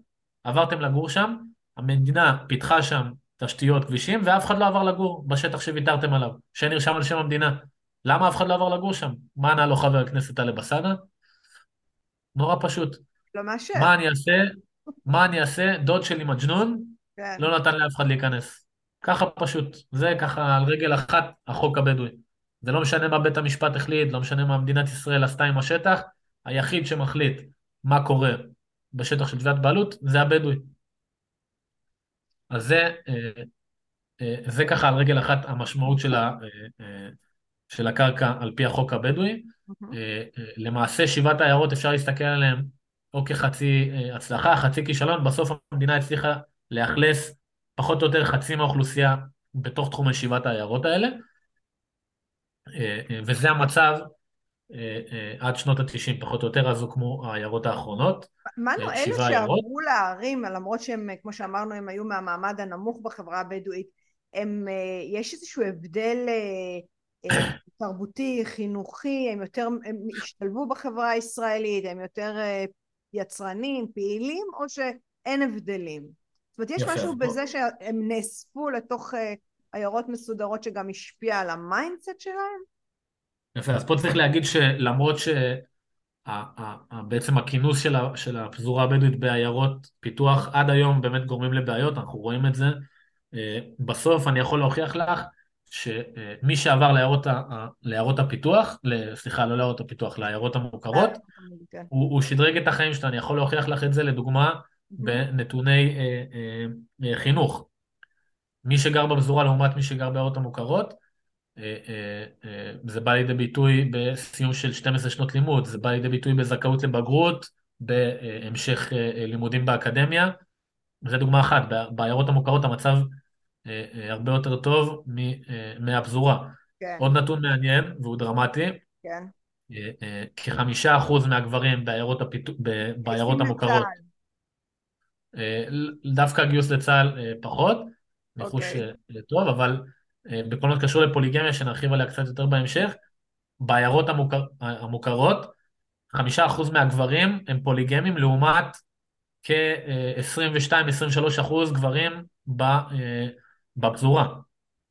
S2: עברתם לגור שם, המדינה פיתחה שם תשתיות, כבישים, ואף אחד לא עבר לגור בשטח שוויתרתם עליו, שנרשם על שם המדינה. למה אף אחד לא עבר לגור שם? מה ענה לו חבר הכנסת טלב אלסאנע? נורא פשוט.
S1: לא מאשר.
S2: מה אני אעשה? מה אני אעשה? דוד שלי מג'נון,
S1: כן.
S2: לא נתן לאף אחד להיכנס. ככה פשוט. זה ככה על רגל אחת החוק הבדואי. זה לא משנה מה בית המשפט החליט, לא משנה מה מדינת ישראל עשתה עם השטח, היחיד שמחליט מה קורה בשטח של תביעת בעלות זה הבדואי. אז זה, אה, אה, זה ככה על רגל אחת המשמעות של, ה, אה, של הקרקע על פי החוק הבדואי. אה, למעשה שבעת העיירות אפשר להסתכל עליהן או כחצי הצלחה, חצי כישלון, בסוף המדינה הצליחה לאכלס פחות או יותר חצי מהאוכלוסייה בתוך תחומי שבעת העיירות האלה, אה, אה, וזה המצב עד שנות התשעים, פחות או יותר, אז הוקמו העיירות האחרונות.
S1: מה לא אלה שעברו לערים, למרות שהם, כמו שאמרנו, הם היו מהמעמד הנמוך בחברה הבדואית, הם, יש איזשהו הבדל תרבותי, חינוכי, הם יותר, הם השתלבו בחברה הישראלית, הם יותר יצרנים, פעילים, או שאין הבדלים? זאת אומרת, יש יפה, משהו בוא. בזה שהם נאספו לתוך עיירות מסודרות שגם השפיע על ה mindset שלהם?
S2: יפה, אז פה צריך להגיד שלמרות שבעצם הכינוס של הפזורה הבדואית בעיירות פיתוח עד היום באמת גורמים לבעיות, אנחנו רואים את זה. אה, בסוף אני יכול להוכיח לך שמי שעבר לעיירות, לעיירות הפיתוח, סליחה, לא לעיירות הפיתוח, לעיירות המוכרות, כן. הוא, הוא שדרג את החיים שלו, אני יכול להוכיח לך את זה לדוגמה בנתוני אה, אה, אה, חינוך. מי שגר בפזורה לעומת מי שגר בעיירות המוכרות, אה, אה, זה בא לידי ביטוי בסיום של 12 שנות לימוד, זה בא לידי ביטוי בזכאות לבגרות, בהמשך לימודים באקדמיה. זו דוגמה אחת, בעיירות המוכרות המצב הרבה יותר טוב מהפזורה. כן. עוד נתון מעניין והוא דרמטי. כן. כחמישה אחוז מהגברים בעיירות, הפיתו... בעיירות המוכרות, דווקא גיוס לצה"ל פחות, ניחוש okay. אוקיי. טוב, אבל אה, בכל מה שקשור לפוליגמיה, שנרחיב עליה קצת יותר בהמשך, בעיירות המוכר, המוכרות, חמישה אחוז מהגברים הם פוליגמים לעומת כ-22-23 אחוז גברים אה, בפזורה,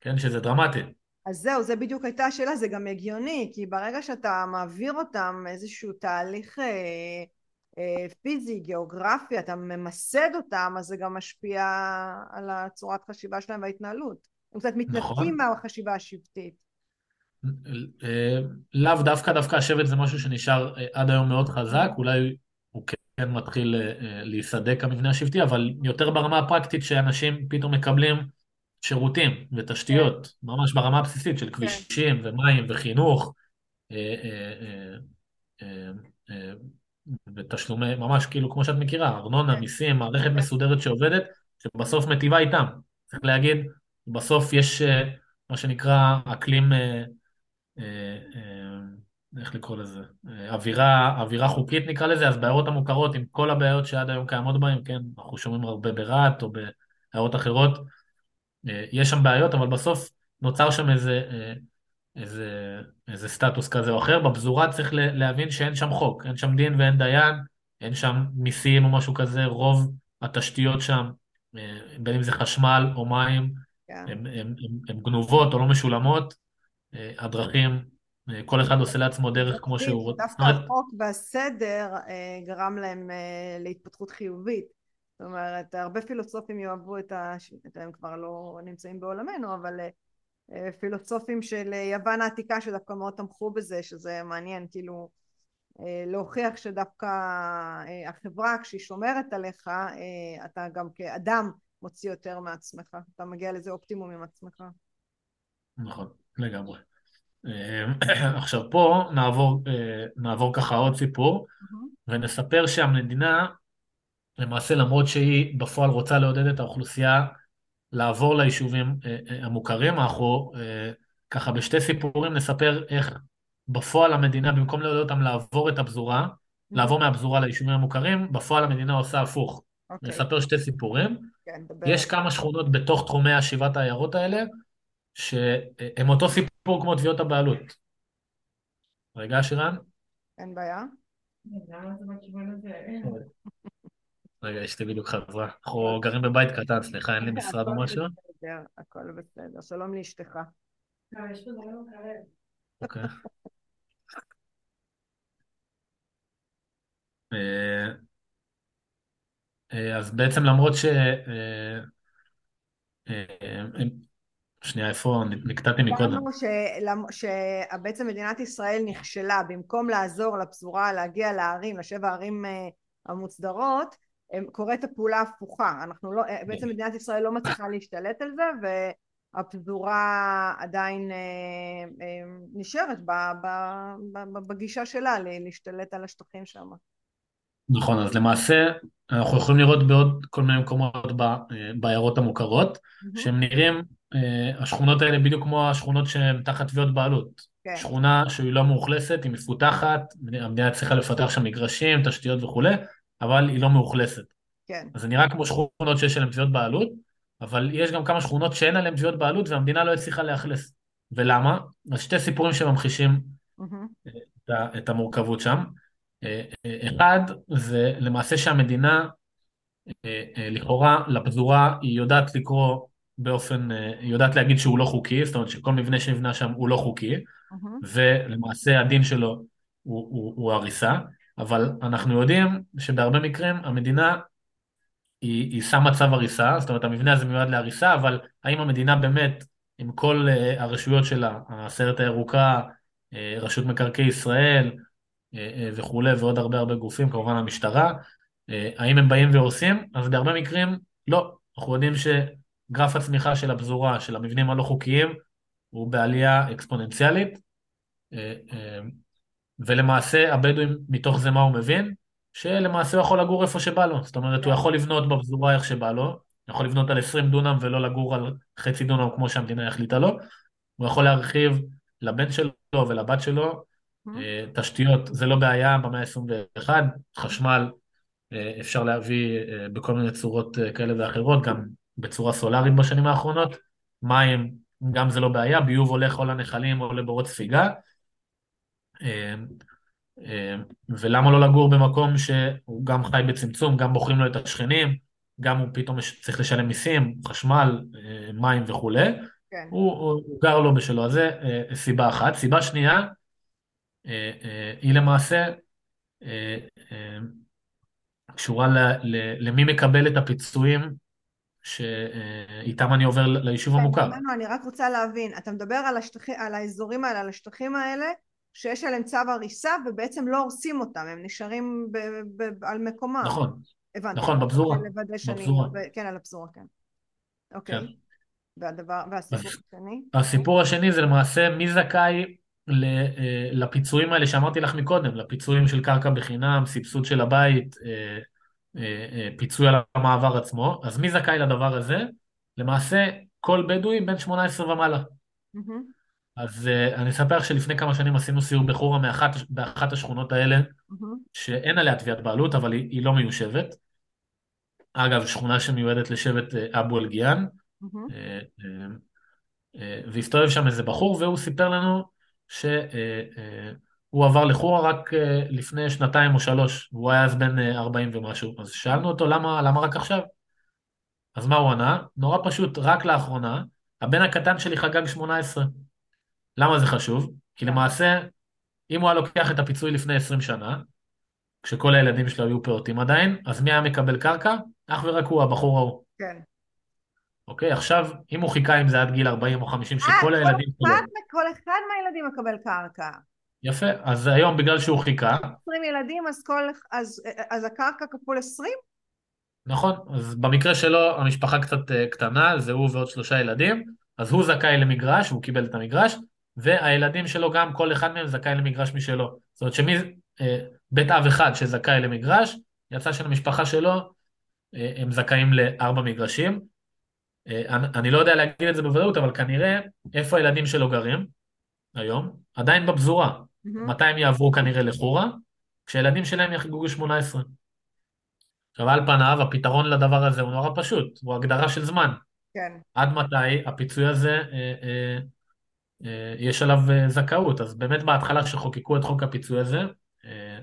S2: כן, שזה דרמטי.
S1: אז זהו, זה בדיוק הייתה השאלה, זה גם הגיוני, כי ברגע שאתה מעביר אותם איזשהו תהליך אה, אה, פיזי, גיאוגרפי, אתה ממסד אותם, אז זה גם משפיע על הצורת חשיבה שלהם וההתנהלות. הם קצת מתנתקים נכון. מהחשיבה השבטית.
S2: אה, לאו דווקא, דווקא השבט זה משהו שנשאר אה, עד היום מאוד חזק, אולי הוא כן מתחיל אה, להיסדק המבנה השבטי, אבל יותר ברמה הפרקטית שאנשים פתאום מקבלים שירותים ותשתיות, כן. ממש ברמה הבסיסית של כן. כבישים כן. ומים וחינוך ותשלומי, ממש כאילו כמו שאת מכירה, ארנונה, כן. מיסים, מערכת כן. מסודרת שעובדת, שבסוף מטיבה איתם. צריך להגיד, בסוף יש אה, מה שנקרא אקלים, אה, אה, איך לקרוא לזה, אווירה, אווירה חוקית נקרא לזה, אז בעיירות המוכרות עם כל הבעיות שעד היום קיימות בהן, כן, אנחנו שומעים הרבה ברהט או בעיירות אחרות, יש שם בעיות, אבל בסוף נוצר שם איזה, איזה, איזה סטטוס כזה או אחר. בפזורה צריך להבין שאין שם חוק, אין שם דין ואין דיין, אין שם מיסים או משהו כזה, רוב התשתיות שם, בין אם זה חשמל או מים, הן גנובות או לא משולמות, אה, הדרכים, אה, כל אחד עושה לעצמו דרך כמו שהוא
S1: רוצה. דווקא החוק והסדר אה, גרם להם להתפתחות חיובית. זאת אומרת, הרבה פילוסופים יאהבו את ה... הם כבר לא נמצאים בעולמנו, אבל פילוסופים של יוון העתיקה שדווקא מאוד תמכו בזה, שזה מעניין, כאילו להוכיח שדווקא החברה כשהיא שומרת עליך, אתה גם כאדם מוציא יותר מעצמך, אתה מגיע לזה אופטימום עם עצמך.
S2: נכון, לגמרי. אה, עכשיו פה נעבור, אה, נעבור ככה עוד סיפור ונספר שהמדינה למעשה למרות שהיא בפועל רוצה לעודד את האוכלוסייה לעבור ליישובים אה, המוכרים, אנחנו ככה בשתי סיפורים נספר איך בפועל המדינה במקום לעודד אותם לעבור את הפזורה, לעבור מהפזורה ליישובים המוכרים, בפועל המדינה עושה הפוך. Okay. אוקיי. נספר שתי סיפורים. כן, יש כמה שכונות בתוך תחומי השבעת העיירות האלה, שהם אותו סיפור כמו תביעות הבעלות. רגע, שירן?
S1: אין בעיה.
S2: רגע, אשתי בדיוק חזרה. אנחנו גרים בבית קטן, סליחה, אין לי משרד או משהו?
S1: הכל בסדר, שלום לאשתך.
S3: לא,
S2: אוקיי. אה, אה, אז בעצם למרות ש... אה, שנייה, איפה נקטעתי מקודם?
S1: שבעצם מדינת ישראל נכשלה, במקום לעזור לפזורה להגיע לערים, לשבע הערים המוצדרות, קורית הפעולה ההפוכה. אנחנו לא, בעצם מדינת ישראל לא מצליחה להשתלט על זה, והפזורה עדיין נשארת בגישה שלה להשתלט על השטחים שם.
S2: נכון, אז למעשה אנחנו יכולים לראות בעוד כל מיני מקומות אה, בעיירות המוכרות, mm-hmm. שהם נראים, אה, השכונות האלה בדיוק כמו השכונות שהן תחת תביעות בעלות.
S1: כן,
S2: שכונה שהיא לא מאוכלסת, היא מפותחת, המדינה צריכה לפתח שם מגרשים, תשתיות וכולי, אבל היא לא מאוכלסת.
S1: כן.
S2: אז זה נראה כמו שכונות שיש עליהן תביעות בעלות, אבל יש גם כמה שכונות שאין עליהן תביעות בעלות והמדינה לא הצליחה לאכלס. ולמה? אז שתי סיפורים שממחישים
S1: מהמם.
S2: את ה- את המורכבות שם. אה, אה, אחד, זה למעשה שהמדינה, אה, לכאורה, לפזורה, היא יודעת לקרוא באופן, היא יודעת להגיד שהוא לא חוקי, זאת אומרת שכל מבנה שנבנה שם הוא לא חוקי,
S1: מהמם.
S2: ולמעשה הדין שלו הוא, הוא, הוא הריסה, אבל אנחנו יודעים שבהרבה מקרים המדינה היא, היא שמה צו הריסה, זאת אומרת המבנה הזה מיועד להריסה, אבל האם המדינה באמת, עם כל uh, הרשויות שלה, הסיירת הירוקה, uh, רשות מקרקעי ישראל uh, וכולי, ועוד הרבה הרבה גופים, כמובן המשטרה, האם הם באים והורסים? אז בהרבה מקרים לא. אנחנו יודעים שגרף הצמיחה של הפזורה, של המבנים הלא חוקיים, הוא בעלייה אקספוננציאלית, ולמעשה הבדואים מתוך זה מה הוא מבין? שלמעשה הוא יכול לגור איפה שבא לו, זאת אומרת הוא יכול לבנות בפזורה איך שבא לו, יכול לבנות על 20 דונם ולא לגור על חצי דונם כמו שהמדינה החליטה לו, הוא יכול להרחיב לבן שלו ולבת שלו,
S1: מהמם.
S2: אה, תשתיות זה לא בעיה במאה ה-21, חשמל אה, אפשר להביא אה, בכל מיני צורות כאלה ואחרות, גם בצורה סולארית בשנים האחרונות, מים גם זה לא בעיה, ביוב הולך או לנחלים או לבורות ספיגה. אה, אה, ולמה לא לגור במקום שהוא גם חי בצמצום, גם בוחרים לו את השכנים, גם הוא פתאום צריך לשלם מיסים, חשמל, אה, מים וכולי,
S1: כן.
S2: הוא, הוא, הוא גר לו בשלו, אז זה סיבה אחת. סיבה שנייה, היא למעשה קשורה ל, ל, למי מקבל את הפיצויים שאיתם אני עובר ליישוב
S1: כן,
S2: המוכר.
S1: ממנו אני רק רוצה להבין, אתה מדבר על, השטחי, על האזורים האלה, על השטחים האלה, שיש עליהם צו הריסה ובעצם לא הורסים אותם, הם נשארים ב, ב, על מקומם.
S2: נכון,
S1: הבנתי.
S2: נכון, בפזורה,
S1: לוודא שאני...
S2: בפזורה.
S1: כן, על הפזורה, כן.
S2: כן.
S1: אוקיי. והדבר, והסיפור השני?
S2: הסיפור השני זה למעשה מי זכאי אה, לפיצויים האלה שאמרתי לך מקודם, לפיצויים של קרקע בחינם, סבסוד של הבית, אה, אה, פיצוי על המעבר עצמו, אז מי זכאי לדבר הזה? למעשה כל בדואי בן 18 ומעלה.
S1: מהמם.
S2: אז אה, אני אספר שלפני כמה שנים עשינו סיור בחורה מאחת, באחת השכונות האלה,
S1: מהמם.
S2: שאין עליה תביעת בעלות, אבל היא, היא לא מיושבת. אגב, שכונה שמיועדת לשבט אה, אבו אלגיאן,
S1: מהמם.
S2: אה, והסתובב שם איזה בחור, והוא סיפר לנו שהוא עבר לחורה רק אה, לפני שנתיים או שלוש, והוא היה אז בן אה, 40 ומשהו. אז שאלנו אותו למה, למה רק עכשיו? אז מה הוא ענה? נורא פשוט, רק לאחרונה, הבן הקטן שלי חגג 18. למה זה חשוב? כי. למעשה, אם הוא היה לוקח את הפיצוי לפני 20 שנה, כשכל הילדים שלו היו פעוטים עדיין, אז מי היה מקבל קרקע? אך ורק הוא, הבחור ההוא.
S1: כן.
S2: אוקיי, עכשיו, אם הוא חיכה עם זה עד גיל 40 או 50,
S1: אה,
S2: שכל
S1: כל
S2: הילדים שלו...
S1: אחד, כל אחד מהילדים מקבל קרקע.
S2: יפה, אז היום בגלל שהוא חיכה,
S1: 20 ילדים, אז כל... אז, אז הקרקע כפול 20?
S2: נכון, אז במקרה שלו המשפחה קצת אה, קטנה, זה הוא ועוד שלושה ילדים, אז הוא זכאי למגרש, הוא קיבל את המגרש, והילדים שלו גם, כל אחד מהם זכאי למגרש משלו. זאת אומרת שמי... אה, בית אב אחד שזכאי למגרש, יצא שלמשפחה שלו אה, הם זכאים לארבע מגרשים. אה, אני, לא יודע להגיד את זה בוודאות, אבל כנראה איפה הילדים שלו גרים היום? עדיין בפזורה.
S1: מהמם.
S2: מתי הם יעברו כנראה לחורה? כשהילדים שלהם יחגגו 18. עכשיו על פניו הפתרון לדבר הזה הוא נורא פשוט, הוא הגדרה של זמן.
S1: כן.
S2: עד מתי הפיצוי הזה, אה, אה, יש עליו אה, זכאות. אז באמת בהתחלה כשחוקקו את חוק הפיצוי הזה, אה,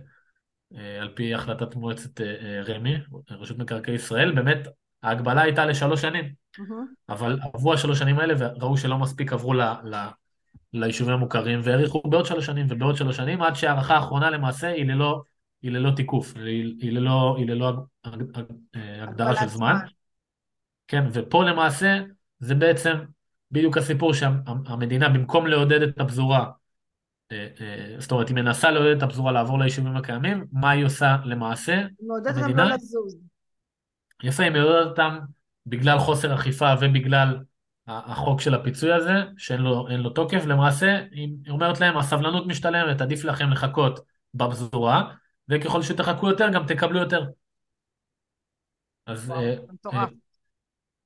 S2: אה, על פי החלטת מועצת אה, אה, רמ"י, רשות מקרקעי ישראל, באמת ההגבלה הייתה לשלוש שנים.
S1: מהמם.
S2: אבל עברו השלוש שנים האלה וראו שלא מספיק עברו ל, ל, ליישובים המוכרים והאריכו בעוד שלוש שנים ובעוד שלוש שנים עד שההארכה האחרונה למעשה היא ללא, היא ללא תיקוף, היא, היא ללא, היא ללא הג, הג, אה, הגדרה של. זמן. כן, ופה למעשה זה בעצם בדיוק הסיפור שהמדינה במקום לעודד את הפזורה, אה, אה, זאת אומרת היא מנסה לעודד את הפזורה לעבור ליישובים הקיימים, מה היא עושה למעשה?
S1: מעודד אותם לא לזוז.
S2: יפה, היא מעודדת אותם בגלל חוסר אכיפה ובגלל החוק של הפיצוי הזה, שאין לו, לו תוקף, למעשה היא אומרת להם, הסבלנות משתלמת, עדיף לכם לחכות בפזורה, וככל שתחכו יותר גם תקבלו יותר. אז, אה,
S1: מטורף.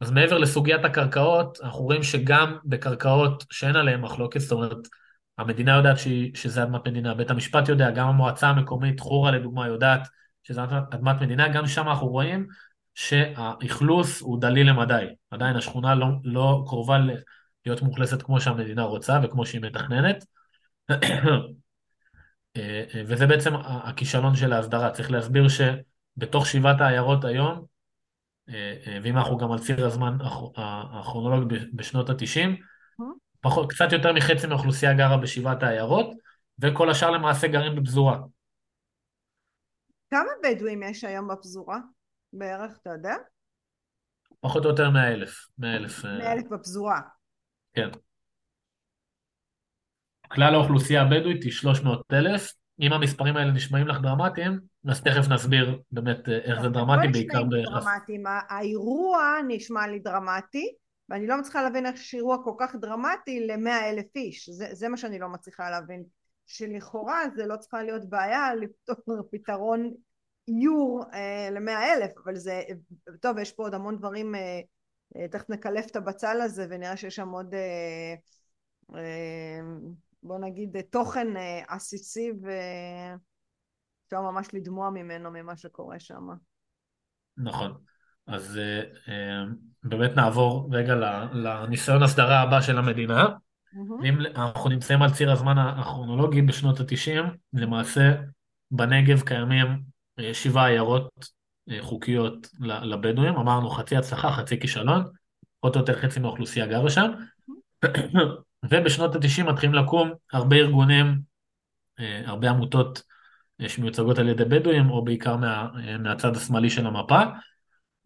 S2: אה, אז מעבר לסוגיית הקרקעות, אנחנו רואים שגם בקרקעות שאין עליהן מחלוקת, זאת אומרת, המדינה יודעת שהיא, שזה אדמת מדינה, בית המשפט יודע, גם המועצה המקומית, חורה לדוגמה, יודעת שזה אדמת מדינה, גם שם אנחנו רואים שהאכלוס הוא דליל למדי. עדיין השכונה לא, לא קרובה להיות מאוכלסת כמו שהמדינה רוצה וכמו שהיא מתכננת. וזה בעצם הכישלון של ההסדרה. צריך להסביר שבתוך שבעת העיירות היום, ואם אנחנו גם על ציר הזמן הכרונולוגי בשנות ה-90, פחות, קצת יותר מחצי מהאוכלוסייה גרה בשבעת העיירות, וכל השאר למעשה גרים בפזורה.
S1: כמה בדואים יש היום בפזורה? בערך, אתה יודע?
S2: פחות או יותר 100 אלף.
S1: 100 אלף בפזורה.
S2: כן. כלל האוכלוסייה הבדואית היא 300 אלף. אם המספרים האלה נשמעים לך דרמטיים, אז תכף נסביר באמת אה, איך זה דרמטי, בעיקר
S1: ביחס... האירוע נשמע לי דרמטי, ואני לא מצליחה להבין איך אירוע כל כך דרמטי למאה אלף איש, זה, זה מה שאני לא מצליחה להבין, שלכאורה זה לא צריכה להיות בעיה לפתור פתרון איור אה, למאה אלף, אבל זה, טוב יש פה עוד המון דברים, אה, אה, תכף נקלף את הבצל הזה ונראה שיש שם עוד אה, אה, בוא נגיד אה, תוכן אה, עסיסי ואפשר ממש לדמוע ממנו ממה שקורה שם.
S2: נכון. אז אה, באמת נעבור רגע לניסיון הסדרה הבא של המדינה. ואם אנחנו נמצאים על ציר הזמן הכרונולוגי בשנות ה-90, למעשה בנגב קיימים שבעה עיירות חוקיות לבדואים, אמרנו חצי הצלחה, חצי כישלון, עוד יותר חצי מהאוכלוסייה גרה שם, ובשנות ה-90 מתחילים לקום הרבה ארגונים, הרבה עמותות שמיוצגות על ידי בדואים, או בעיקר מה, מהצד השמאלי של המפה,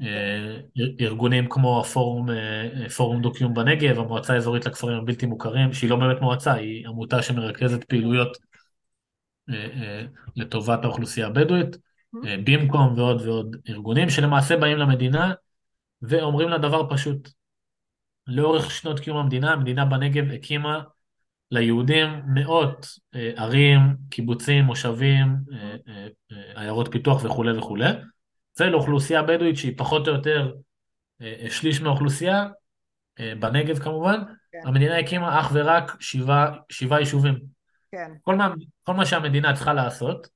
S2: אה, ארגונים כמו הפורום אה, פורום דו-קיום בנגב, המועצה האזורית לכפרים הבלתי מוכרים, שהיא לא באמת מועצה, היא עמותה שמרכזת פעילויות אה, לטובת האוכלוסייה הבדואית, במקום ועוד ועוד ארגונים שלמעשה באים למדינה ואומרים לה דבר פשוט. לאורך שנות קיום המדינה, המדינה בנגב הקימה ליהודים מאות ערים, קיבוצים, מושבים, עיירות פיתוח וכולי וכולי. ולאוכלוסייה בדואית שהיא פחות או יותר אה, אה, שליש מהאוכלוסייה, אה, בנגב כמובן, כן. המדינה הקימה אך ורק שבעה שבע יישובים.
S1: כן.
S2: כל מה, כל מה שהמדינה צריכה לעשות,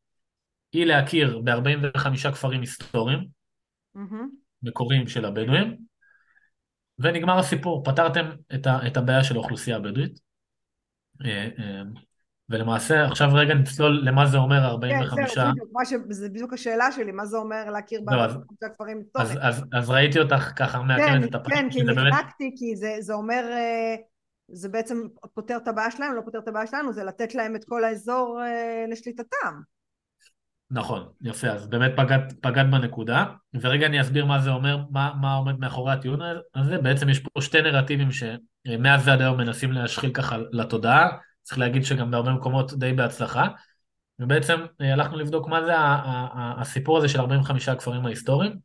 S2: היא להכיר ב-45 כפרים היסטוריים, mm-hmm. מקוריים של הבדואים, ונגמר הסיפור, פתרתם את, ה, את הבעיה של האוכלוסייה הבדואית. ולמעשה עכשיו רגע נצלול למה זה אומר 45... כן, זהו.
S1: זה בדיוק השאלה שלי, מה זה אומר להכיר לא, ב-45 כפרים
S2: היסטוריים. אז, אז, אז ראיתי אותך ככה מעקמת
S1: כן, את הפרק. כן, כי נחנקתי, כי זה, זה אומר, אה, זה בעצם פותר את הבעיה שלהם, לא פותר את הבעיה שלנו, זה לתת להם את כל האזור אה, לשליטתם.
S2: נכון, יפה, אז באמת פגעת, פגעת בנקודה, ורגע אני אסביר מה זה אומר, מה, מה עומד מאחורי הטיעון הזה, בעצם יש פה שתי נרטיבים שמאז ועד היום מנסים להשחיל ככה לתודעה, צריך להגיד שגם בהרבה מקומות די בהצלחה. ובעצם אה, הלכנו לבדוק מה זה הסיפור הזה של 45 הכפרים ההיסטוריים,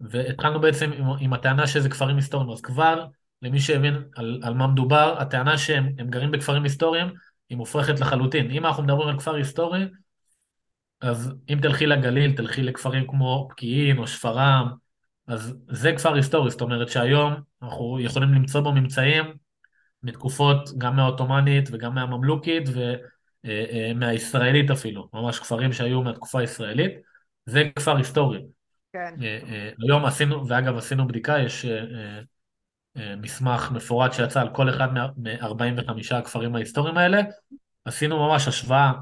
S2: והתחלנו בעצם עם, עם הטענה שזה כפרים היסטוריים, אז כבר למי שהבין על, על מה מדובר, הטענה שהם גרים בכפרים היסטוריים היא מופרכת לחלוטין. אם אנחנו מדברים על כפר היסטורי, אז אם תלכי לגליל, תלכי לכפרים כמו פקיעין או שפרעם, אז זה כפר היסטורי, זאת אומרת שהיום אנחנו יכולים למצוא בו ממצאים מתקופות גם מהעות'מאנית וגם מהממלוכית ומהישראלית אפילו, ממש כפרים שהיו מהתקופה הישראלית, זה כפר היסטורי.
S1: כן. אה,
S2: אה, היום עשינו, ואגב עשינו בדיקה, יש אה, מסמך מפורט שיצא על כל אחד מ-45 הכפרים ההיסטוריים האלה, עשינו ממש השוואה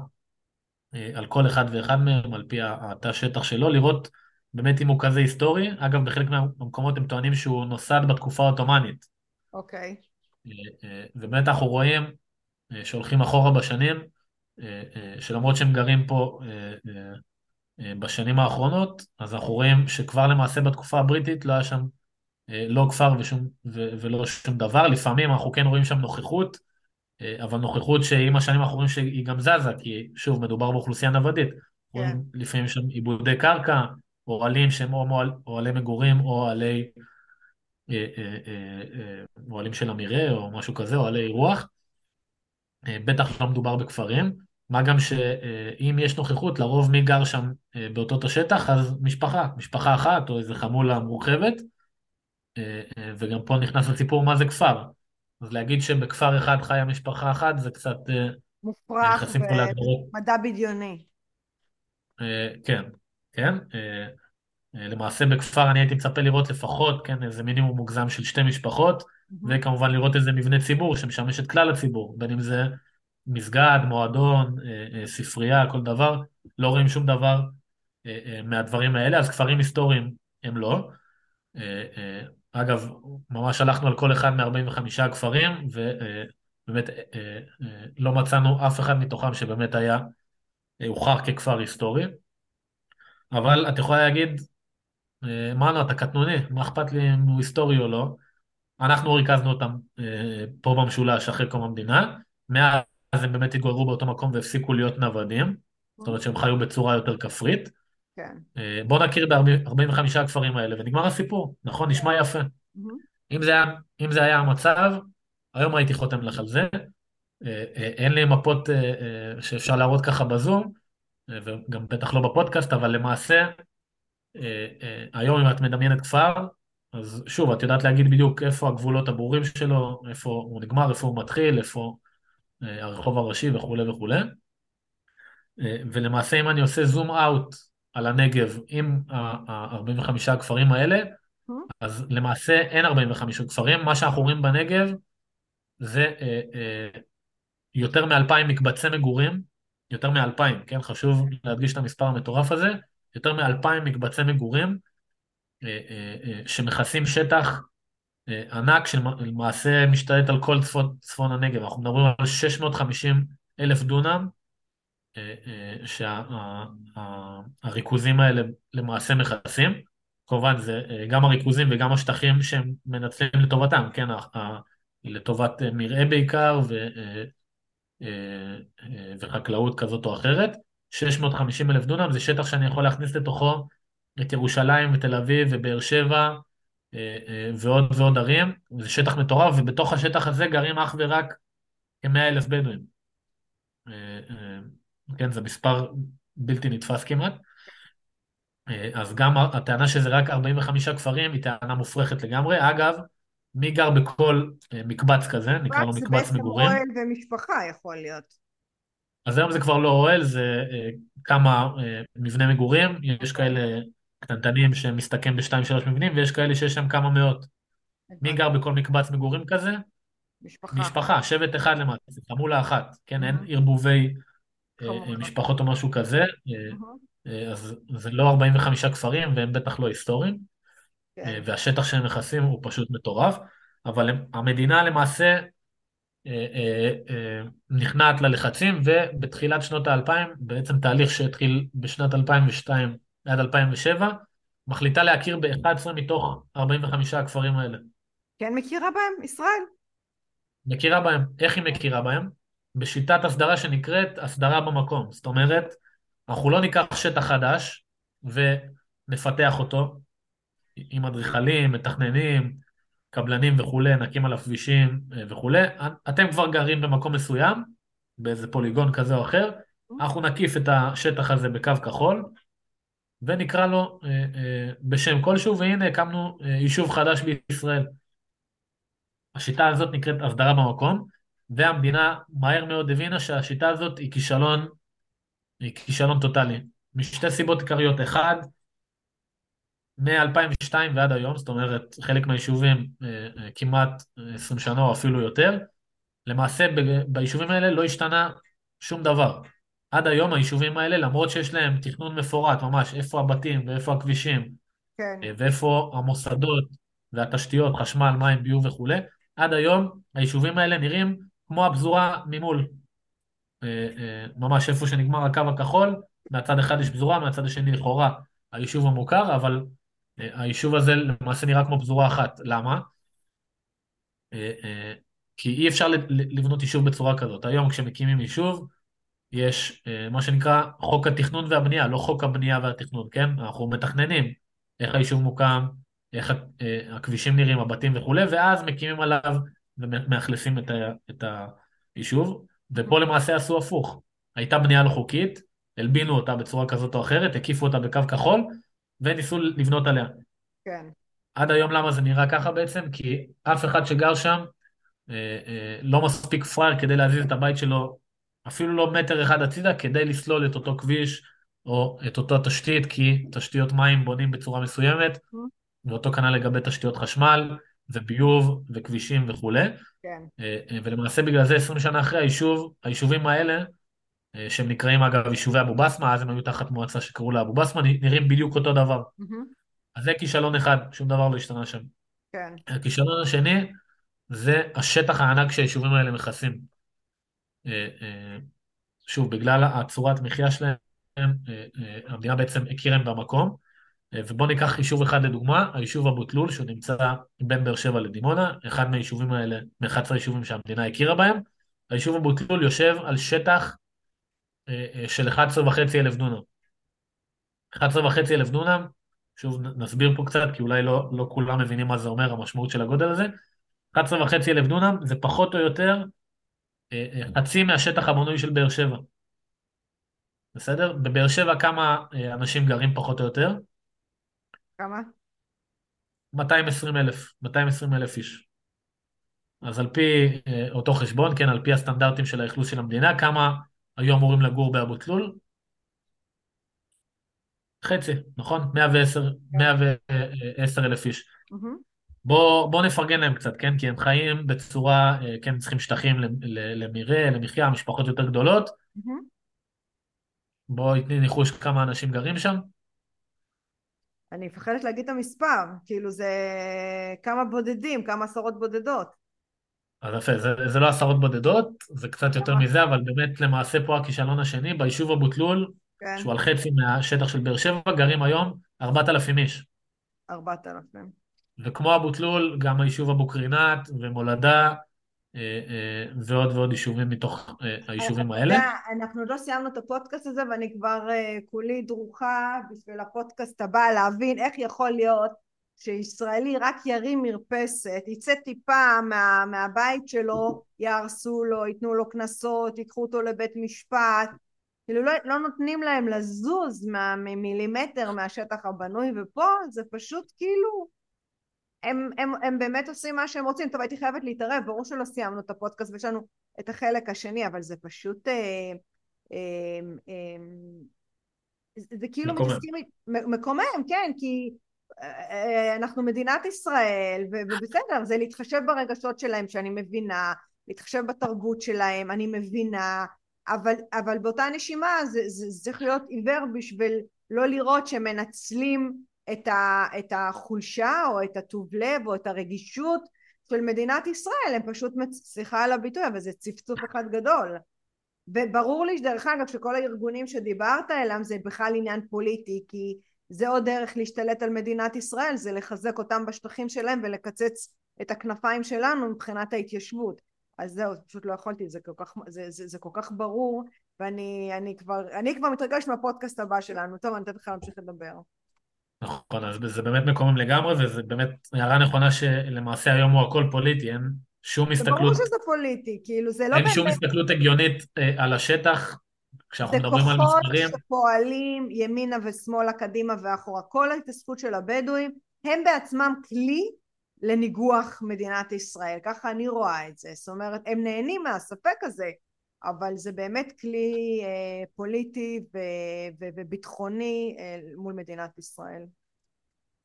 S2: על כל אחד ואחד מהם, על פי התא שטח שלו, לראות באמת אם הוא כזה היסטורי. אגב, בחלק מהמקומות הם טוענים שהוא נוסד בתקופה העות'מאנית.
S1: אוקיי.
S2: ובאמת אנחנו רואים אה, שהולכים אחורה בשנים, אה, אה, שלמרות שהם גרים פה בשנים האחרונות, אז אנחנו רואים שכבר למעשה בתקופה הבריטית לא היה שם לא כפר ושום, ו, ולא שום דבר, לפעמים אנחנו כן רואים שם נוכחות, אבל נוכחות שעם השנים אנחנו רואים שהיא גם זזה, כי שוב, מדובר באוכלוסייה נוודית. כן. רואים לפעמים שם עיבודי קרקע, אוהלים שהם או אוהלי מגורים או אוהלי אה, אה, אה, אוהלים של המרעה או משהו כזה, אוהלי אירוח. בטח לא מדובר בכפרים, מה גם שאם יש נוכחות, לרוב מי גר שם באותו השטח, אז משפחה, משפחה אחת או איזה חמולה מורחבת, וגם פה נכנס לסיפור מה זה כפר. אז להגיד שבכפר אחד חיה משפחה אחת זה קצת, אה,
S1: מופרך ומדע בדיוני.
S2: אה, כן, כן. אה, אה, למעשה בכפר אני הייתי מצפה לראות לפחות, כן, איזה מינימום מוגזם של שתי משפחות,
S1: מהמם.
S2: וכמובן לראות איזה מבנה ציבור שמשמש את כלל הציבור, בין אם זה מסגד, מועדון, אה, אה, ספרייה, כל דבר, לא רואים שום דבר אה, אה, מהדברים האלה, אז כפרים היסטוריים הם לא. אה, אה, אגב, ממש הלכנו על כל אחד מ-45 הכפרים, ובאמת לא מצאנו אף אחד מתוכם שבאמת היה, אה, הוכח ככפר היסטורי. אבל את יכולה להגיד, אה, מנו, אתה קטנוני, מה אכפת לי אם הוא היסטורי או לא? אנחנו ריכזנו אותם אה, פה במשולש אחרי קום המדינה, מאז הם באמת התגוררו באותו מקום והפסיקו להיות נוודים, זאת אומרת שהם חיו בצורה יותר כפרית.
S1: כן.
S2: אה, בואו נכיר ב-45 הכפרים האלה ונגמר הסיפור, נכון? נשמע יפה. אם זה היה, אם זה היה המצב, היום הייתי חותם לך על זה. אה, אה, אין לי מפות שאפשר להראות ככה בזום, וגם בטח לא בפודקאסט, אבל למעשה, היום אם את מדמיינת כפר, אז שוב, את יודעת להגיד בדיוק איפה הגבולות הברורים שלו, איפה הוא נגמר, איפה הוא מתחיל, איפה הרחוב הראשי וכולי וכולי. ולמעשה אם אני עושה זום אאוט על הנגב עם ה-45 הכפרים האלה,
S1: מהמם.
S2: אז למעשה אין 45 כפרים, מה שאנחנו רואים בנגב זה אה, אה, יותר מאלפיים מקבצי מגורים, יותר מאלפיים, כן? חשוב להדגיש את המספר המטורף הזה, יותר מאלפיים מקבצי מגורים אה, אה, אה, שמכסים שטח אה, ענק שלמעשה משתלט על כל צפון, צפון הנגב. אנחנו מדברים על 650 אלף דונם, אה, אה, שהריכוזים האלה למעשה מכסים. כמובן זה אה, גם הריכוזים וגם השטחים שהם מנצלים לטובתם, כן? לטובת מרעה בעיקר ו, וחקלאות כזאת או אחרת. 650 אלף דונם זה שטח שאני יכול להכניס לתוכו את ירושלים ותל אביב ובאר שבע ועוד ועוד ערים. זה שטח מטורף ובתוך השטח הזה גרים אך ורק כ-100 אלף בדואים. כן, זה מספר בלתי נתפס כמעט. אה, אז גם הטענה שזה רק 45 כפרים היא טענה מופרכת לגמרי. אגב, מי גר בכל אה, מקבץ כזה, נקרא לו
S1: מקבץ זה
S2: מקבץ
S1: בעצם
S2: מגורים?
S1: אוהל ומשפחה יכול להיות.
S2: אז היום זה כבר לא אוהל, זה אה, כמה מבני מגורים, יש כאלה קטנטנים שמסתכם בשתיים שלוש מבנים, ויש כאלה שיש שם כמה מאות. מי. גר בכל מקבץ מגורים כזה?
S1: משפחה.
S2: משפחה, שבט אחד למעשה, חמולה אחת, כן, אין. ערבובי משפחות או משהו כזה, אה. אה, אז זה לא 45 כפרים והם בטח לא היסטוריים, אה,
S1: כן.
S2: והשטח שהם מכסים הוא פשוט מטורף, אבל המדינה למעשה אה, אה, אה, נכנעת ללחצים, ובתחילת שנות האלפיים, בעצם תהליך שהתחיל בשנת 2002 עד 2007, מחליטה להכיר ב-11 מתוך 45 הכפרים האלה.
S1: כן מכירה בהם? ישראל?
S2: מכירה בהם. איך היא מכירה בהם? בשיטת הסדרה שנקראת הסדרה במקום. זאת אומרת, אנחנו לא ניקח שטח חדש ונפתח אותו עם אדריכלים, מתכננים, קבלנים וכולי, נקים עליו כבישים אה, וכולי. אתם כבר גרים במקום מסוים, באיזה פוליגון כזה או אחר, אנחנו נקיף את השטח הזה בקו כחול, ונקרא לו אה, אה, בשם כלשהו, והנה הקמנו אה, יישוב חדש בישראל. השיטה הזאת נקראת הסדרה במקום, והמדינה מהר מאוד הבינה שהשיטה הזאת היא כישלון, היא כישלון טוטאלי. משתי סיבות עיקריות. אחד, מ-2002 ועד היום, זאת אומרת חלק מהיישובים אה, אה, כמעט 20 שנה או אפילו יותר, למעשה ב- ביישובים האלה לא השתנה שום דבר. עד היום היישובים האלה, למרות שיש להם תכנון מפורט ממש, איפה הבתים ואיפה הכבישים
S1: כן.
S2: אה, ואיפה המוסדות והתשתיות, חשמל, מים, ביוב וכולי, עד היום היישובים האלה נראים כמו הפזורה ממול. אה, אה, ממש איפה שנגמר הקו הכחול, מהצד אחד יש פזורה, מהצד השני לכאורה היישוב המוכר, אבל אה, היישוב הזה למעשה נראה כמו פזורה אחת. למה? כי אי אפשר לבנות יישוב בצורה כזאת. היום כשמקימים יישוב, יש מה שנקרא חוק התכנון והבנייה, לא חוק הבנייה והתכנון, כן? אנחנו מתכננים איך היישוב מוקם, איך הכבישים נראים, הבתים וכולי, ואז מקימים עליו ומאכלסים את, ה- את היישוב. ופה למעשה עשו הפוך. הייתה בנייה לא חוקית, הלבינו אותה בצורה כזאת או אחרת, הקיפו אותה בקו כחול, וניסו לבנות עליה.
S1: כן.
S2: עד היום למה זה נראה ככה בעצם? כי אף אחד שגר שם לא מספיק פראייר כדי להזיז את הבית שלו אפילו לא מטר אחד הצידה כדי לסלול את אותו כביש או את אותה תשתית, כי תשתיות מים בונים בצורה מסוימת, mm-hmm. ואותו כנ"ל לגבי תשתיות חשמל וביוב וכבישים וכולי. כן. אה, אה, ולמעשה בגלל זה 20 שנה אחרי היישוב, היישובים האלה, אה, שהם נקראים אגב יישובי אבו בסמה, אז הם היו תחת מועצה שקראו לה אבו בסמה, נראים בדיוק אותו דבר. Mm-hmm. אז זה כישלון אחד, שום דבר לא השתנה שם. כן. הכישלון השני זה השטח הענק שהיישובים האלה מכסים. שוב, בגלל הצורת מחיה שלהם, המדינה בעצם הכירה הם במקום, ובואו ניקח יישוב אחד לדוגמה, היישוב אבו תלול, שהוא נמצא בין באר שבע לדימונה, אחד מהיישובים האלה, מ-11 היישובים שהמדינה הכירה בהם. היישוב אבו תלול יושב על שטח אה, אה, של 11.5 אלף דונם. 11.5 אלף דונם, שוב נסביר פה קצת, כי אולי לא, לא כולם מבינים מה זה אומר, המשמעות של הגודל הזה. 11.5 אלף דונם זה פחות או יותר אה, חצי מהשטח הבנוי של באר שבע. בסדר? בבאר שבע כמה אנשים גרים פחות או יותר?
S1: כמה?
S2: 220 אלף, 220 אלף איש. אז על פי אה, אותו חשבון, כן, על פי הסטנדרטים של האכלוס של המדינה, כמה היו אמורים לגור באבו תלול? חצי, נכון? 110, 110 אלף איש. בואו בוא נפרגן להם קצת, כן? כי הם חיים בצורה, אה, כן, צריכים שטחים למרעה, למחיה, משפחות יותר גדולות. בואי תני ניחוש כמה אנשים גרים שם.
S1: אני מפחדת להגיד את המספר, כאילו זה כמה בודדים, כמה עשרות בודדות.
S2: אז יפה, זה, זה לא עשרות בודדות, זה קצת יותר מזה, אבל באמת למעשה פה הכישלון השני, ביישוב אבו תלול, כן. שהוא על חצי מהשטח של באר שבע, גרים היום 4,000 איש.
S1: 4,000.
S2: וכמו אבו תלול, גם היישוב אבו קרינת ומולדה ועוד ועוד יישובים מתוך אה, היישובים האלה.
S1: אנחנו עוד לא סיימנו את הפודקאסט הזה ואני כבר כולי דרוכה בשביל הפודקאסט הבא להבין איך יכול להיות שישראלי רק ירים מרפסת, יצא טיפה מה, מהבית שלו, יהרסו לו, ייתנו לו קנסות, ייקחו אותו לבית משפט, כאילו לא, לא נותנים להם לזוז ממילימטר מהשטח הבנוי ופה זה פשוט כאילו הם, הם, הם באמת עושים מה שהם רוצים. טוב, הייתי חייבת להתערב, ברור שלא סיימנו את הפודקאסט ויש לנו את החלק השני, אבל זה פשוט... אה, אה, אה, זה, זה כאילו מקומם. מתעסקים... מקומם, כן, כי אה, אה, אנחנו מדינת ישראל, ובסדר, זה להתחשב ברגשות שלהם, שאני מבינה, להתחשב בתרבות שלהם, אני מבינה, אבל, אבל באותה נשימה זה, זה, זה צריך להיות עיוור בשביל לא לראות שמנצלים את, ה, את החולשה או את הטוב לב או את הרגישות של מדינת ישראל, הם פשוט, סליחה על הביטוי, אבל זה צפצוף אחד גדול. וברור לי שדרך אגב שכל הארגונים שדיברת אליהם זה בכלל עניין פוליטי, כי זה עוד דרך להשתלט על מדינת ישראל, זה לחזק אותם בשטחים שלהם ולקצץ את הכנפיים שלנו מבחינת ההתיישבות. אז זהו, פשוט לא יכולתי, זה כל כך, זה, זה, זה כל כך ברור, ואני כבר, אני כבר מתרגשת מהפודקאסט הבא שלנו. טוב, אני אתן לך להמשיך לדבר.
S2: נכון, אז זה באמת מקומם לגמרי, וזה באמת הערה נכונה שלמעשה היום הוא הכל פוליטי, אין שום הסתכלות... זה
S1: ברור שזה פוליטי, כאילו זה לא
S2: אין באמת... אין שום הסתכלות הגיונית אה, על השטח, כשאנחנו מדברים על מספרים.
S1: זה כוחות שפועלים ימינה ושמאלה, קדימה ואחורה. כל ההתעסקות של הבדואים, הם בעצמם כלי לניגוח מדינת ישראל, ככה אני רואה את זה. זאת אומרת, הם נהנים מהספק הזה, אבל זה באמת כלי אה, פוליטי ו- ו- וביטחוני אה, מול מדינת ישראל.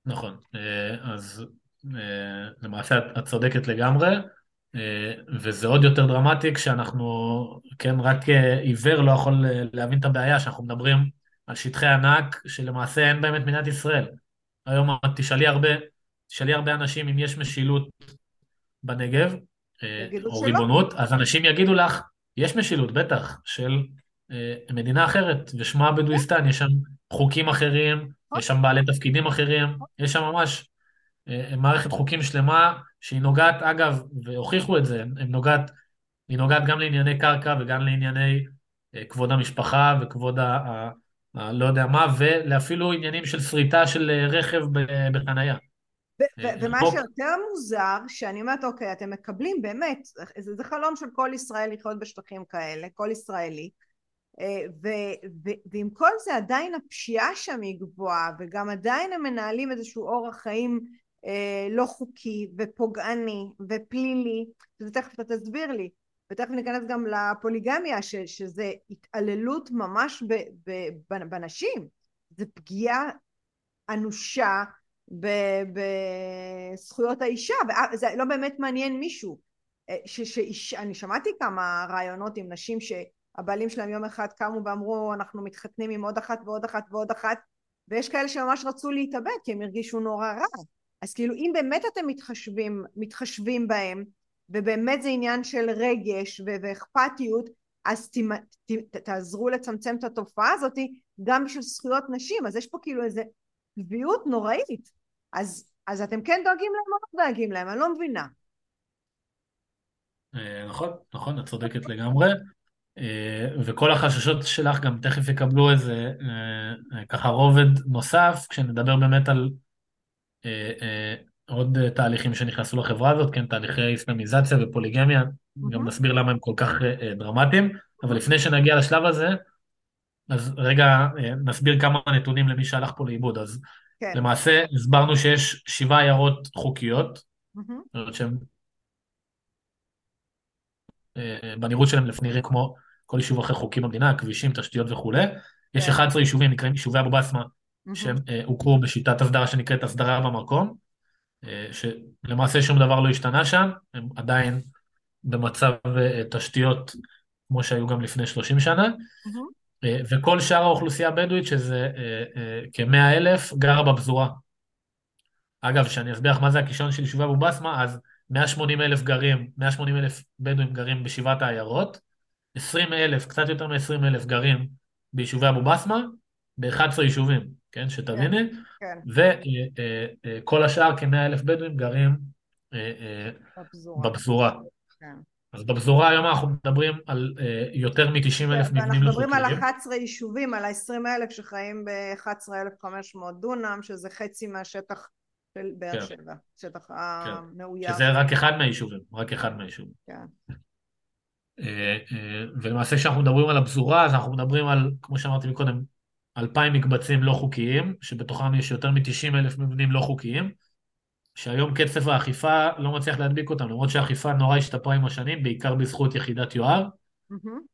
S2: נכון, אה, אז אה, למעשה את צודקת לגמרי, אה, וזה עוד יותר דרמטי כשאנחנו, כן, רק עיוור לא יכול להבין את הבעיה, שאנחנו מדברים על שטחי ענק שלמעשה אין בהם את מדינת ישראל. היום תשאלי הרבה, תשאלי הרבה אנשים אם יש משילות בנגב, או שלא. ריבונות, אז אנשים יגידו לך, יש משילות, בטח, של אה, מדינה אחרת, ושמה בדואיסטן, יש שם חוקים אחרים, יש שם בעלי תפקידים אחרים, יש שם ממש אה, מערכת חוקים שלמה, שהיא נוגעת, אגב, והוכיחו את זה, היא נוגעת, היא נוגעת גם לענייני קרקע וגם לענייני אה, כבוד המשפחה וכבוד ה... ה, ה לא יודע מה, ואפילו עניינים של שריטה של אה, רכב בחנייה.
S1: ומה שיותר מוזר, שאני אומרת, אוקיי, אתם מקבלים באמת, זה, זה חלום של כל ישראל לחיות בשטחים כאלה, כל ישראלי, אה, ועם כל זה עדיין הפשיעה שם היא גבוהה, וגם עדיין הם מנהלים איזשהו אורח חיים אה, לא חוקי ופוגעני ופלילי, וזה תכף אתה תסביר לי, ותכף ניכנס גם לפוליגמיה ש, שזה התעללות ממש ב, ב, בנשים, זה פגיעה אנושה בזכויות האישה, וזה לא באמת מעניין מישהו. אה, ש, שאיש, אני שמעתי כמה רעיונות עם נשים שהבעלים שלהם יום אחד קמו ואמרו אנחנו מתחתנים עם עוד אחת ועוד אחת ועוד אחת ויש כאלה שממש רצו להתאבד כי הם הרגישו נורא רע. אז כאילו אם באמת אתם מתחשבים, מתחשבים בהם ובאמת זה עניין של רגש ואכפתיות אז ת, ת, ת, תעזרו לצמצם את התופעה הזאת גם בשביל זכויות נשים. אז יש פה כאילו איזה קביעות נוראית אז, אז אתם כן דואגים להם או לא דואגים להם אני לא מבינה
S2: אה, נכון, נכון, את צודקת לגמרי. אה, וכל החששות שלך גם תכף יקבלו איזה אה, ככה רובד נוסף, כשנדבר באמת על עוד תהליכים שנכנסו לחברה הזאת, כן, תהליכי איסלאמיזציה ופוליגמיה, גם נסביר למה הם כל כך דרמטיים, אבל לפני שנגיע לשלב הזה, אז רגע נסביר כמה נתונים למי שהלך פה לאיבוד. אז כן. למעשה הסברנו שיש שבעה עיירות חוקיות, mm-hmm. שהן אה, בנראות שלהם נראה כמו כל יישוב אחר חוקי במדינה, כבישים, תשתיות וכולי. יש 11 כן. יישובים, נקראים יישובי אבו בסמה, שהם אה, הוכרו בשיטת הסדרה שנקראת הסדרה במקום, אה, שלמעשה שום דבר לא השתנה שם, הם עדיין במצב תשתיות כמו שהיו גם לפני 30 שנה, וכל שאר האוכלוסייה הבדואית, שזה כמאה אלף, גרה בפזורה. אגב, כשאני אסביר לך מה זה הקישון של יישובי אבו בסמה, אז 180 אלף גרים, 180 אלף בדואים גרים בשבעת העיירות, 20 אלף, קצת יותר מ-20 אלף גרים ביישובי אבו בסמה, ב-11 יישובים, כן, שתביני, כן, כן. וכל אה, אה, השאר, כ-100 אלף בדואים גרים אה, בפזורה. בפזורה. כן. אז בפזורה היום אנחנו מדברים על יותר מ-90 אלף מבנים לא.
S1: אנחנו מדברים על 11 יישובים, על ה-20 אלף שחיים ב-11,500 דונם, שזה חצי מהשטח של באר כן. שבע, שטח כן. המאויר.
S2: שזה רק אחד מהיישובים, רק אחד מהיישובים. כן. אה, אה, ולמעשה כשאנחנו מדברים על הפזורה, אז אנחנו מדברים על, כמו שאמרתי מקודם, אלפיים מקבצים לא חוקיים, שבתוכם יש יותר מ-90 אלף מבנים לא חוקיים, שהיום קצב האכיפה לא מצליח להדביק אותם, למרות שהאכיפה נורא השתפרה עם השנים, בעיקר בזכות יחידת יואב. Mm-hmm.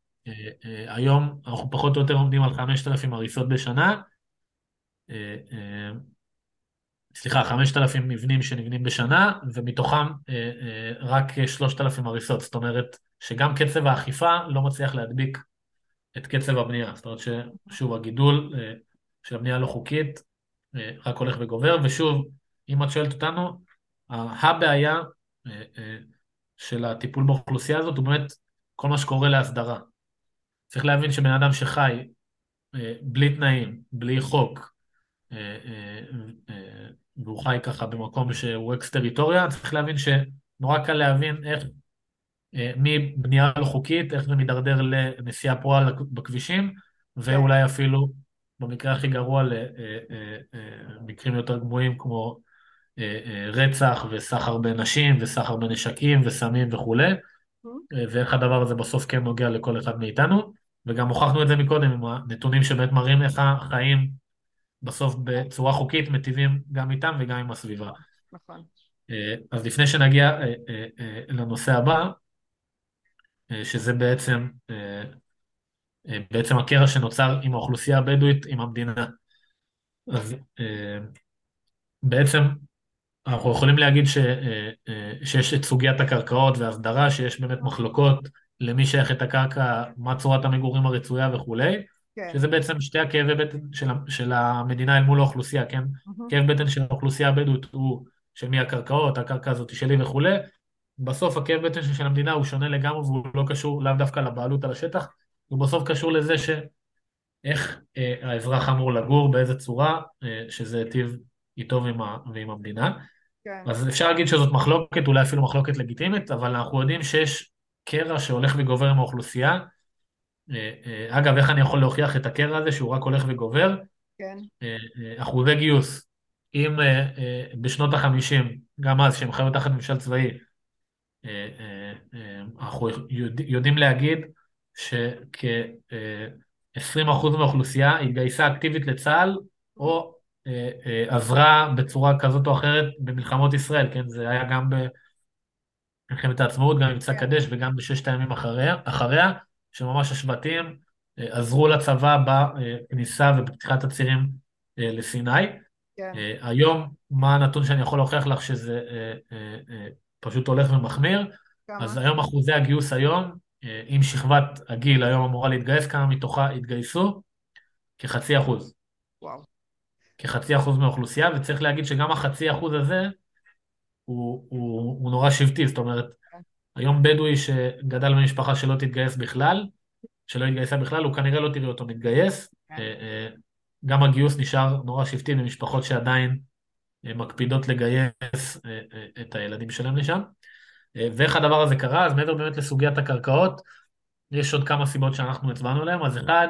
S2: היום אנחנו פחות או יותר עומדים על 5,000 הריסות בשנה. סליחה, 5,000 מבנים שנבנים בשנה, ומתוכם אה, אה, רק 3,000 הריסות. זאת אומרת שגם קצב האכיפה לא מצליח להדביק את קצב הבנייה. זאת אומרת ששוב, הגידול אה, של הבנייה הלא חוקית אה, רק הולך וגובר, ושוב, אם את שואלת אותנו, הבעיה אה, אה, של הטיפול באוכלוסייה הזאת הוא באמת כל מה שקורה להסדרה. צריך להבין שבן אדם שחי אה, בלי תנאים, בלי חוק, והוא חי ככה במקום שהוא אקס טריטוריה, צריך להבין שנורא קל להבין איך מבנייה לא חוקית, איך זה מידרדר לנסיעה פרועה בכבישים, ואולי אפילו במקרה הכי גרוע למקרים יותר גבוהים כמו רצח וסחר בנשים וסחר בנשקים וסמים וכולי, ואיך הדבר הזה בסוף כן נוגע לכל אחד מאיתנו, וגם הוכחנו את זה מקודם עם הנתונים שבאמת מראים איך החיים בסוף בצורה חוקית מטיבים גם איתם וגם עם הסביבה. נכון. אה, אז לפני שנגיע אה, אה, לנושא הבא, שזה בעצם, בעצם הקרע שנוצר עם האוכלוסייה הבדואית עם המדינה. אז בעצם אנחנו יכולים להגיד ש, שיש את סוגיית הקרקעות וההסדרה, שיש באמת מחלוקות למי שייך את הקרקע, מה צורת המגורים הרצויה וכולי. כן. שזה בעצם שתי הכאבי בטן של, של המדינה אל מול האוכלוסייה, כן? Mm-hmm. כאב בטן של האוכלוסייה הבדואית הוא של מי הקרקעות, הקרקע הזאת שלי וכולי. בסוף הכאב בטן של המדינה הוא שונה לגמרי והוא לא קשור לאו דווקא לבעלות על השטח, הוא בסוף קשור לזה שאיך אה, האזרח אמור לגור, באיזה צורה, אה, שזה היטיב איתו ועם, ועם המדינה. כן. אז אפשר להגיד שזאת מחלוקת, אולי אפילו מחלוקת לגיטימית, אבל אנחנו יודעים שיש קרע שהולך וגובר עם האוכלוסייה, אה, אה, אגב, איך אני יכול להוכיח את הקרע הזה שהוא רק הולך וגובר? כן. אה, אחוזי גיוס. אם בשנות החמישים, גם אז, שהם חיו תחת ממשל צבאי, אנחנו יודעים להגיד שכ-20% מהאוכלוסייה התגייסה אקטיבית לצה"ל, או עזרה בצורה כזאת או אחרת במלחמות ישראל, כן? זה היה גם במלחמת העצמאות, גם במבצע
S1: כן.
S2: קדש וגם בששת הימים אחריה, אחריה שממש השבטים אה, עזרו לצבא בכניסה ובפתיחת הצירים אה, לסיני.
S1: כן.
S2: אה, היום, מה הנתון שאני יכול להוכיח לך שזה אה, אה, אה, פשוט הולך ומחמיר?
S1: כמה?
S2: אז היום אחוזי הגיוס היום, אה, אם שכבת הגיל היום אמורה להתגייס, כמה מתוכה התגייסו? כחצי אחוז.
S1: וואו.
S2: כחצי אחוז מהאוכלוסייה, וצריך להגיד שגם החצי אחוז הזה הוא, הוא, הוא נורא שבטי, זאת אומרת, היום בדואי שגדל במשפחה שלא תתגייס בכלל, שלא התגייסה בכלל, הוא כנראה לא תראה אותו מתגייס.
S1: כן.
S2: אה, אה, גם הגיוס נשאר נורא שבטי במשפחות שעדיין אה, מקפידות לגייס את הילדים שלהם לשם. ואיך הדבר הזה קרה? אז מעבר באמת לסוגיית הקרקעות, יש עוד כמה סיבות שאנחנו הצבענו עליהן. אז אחד,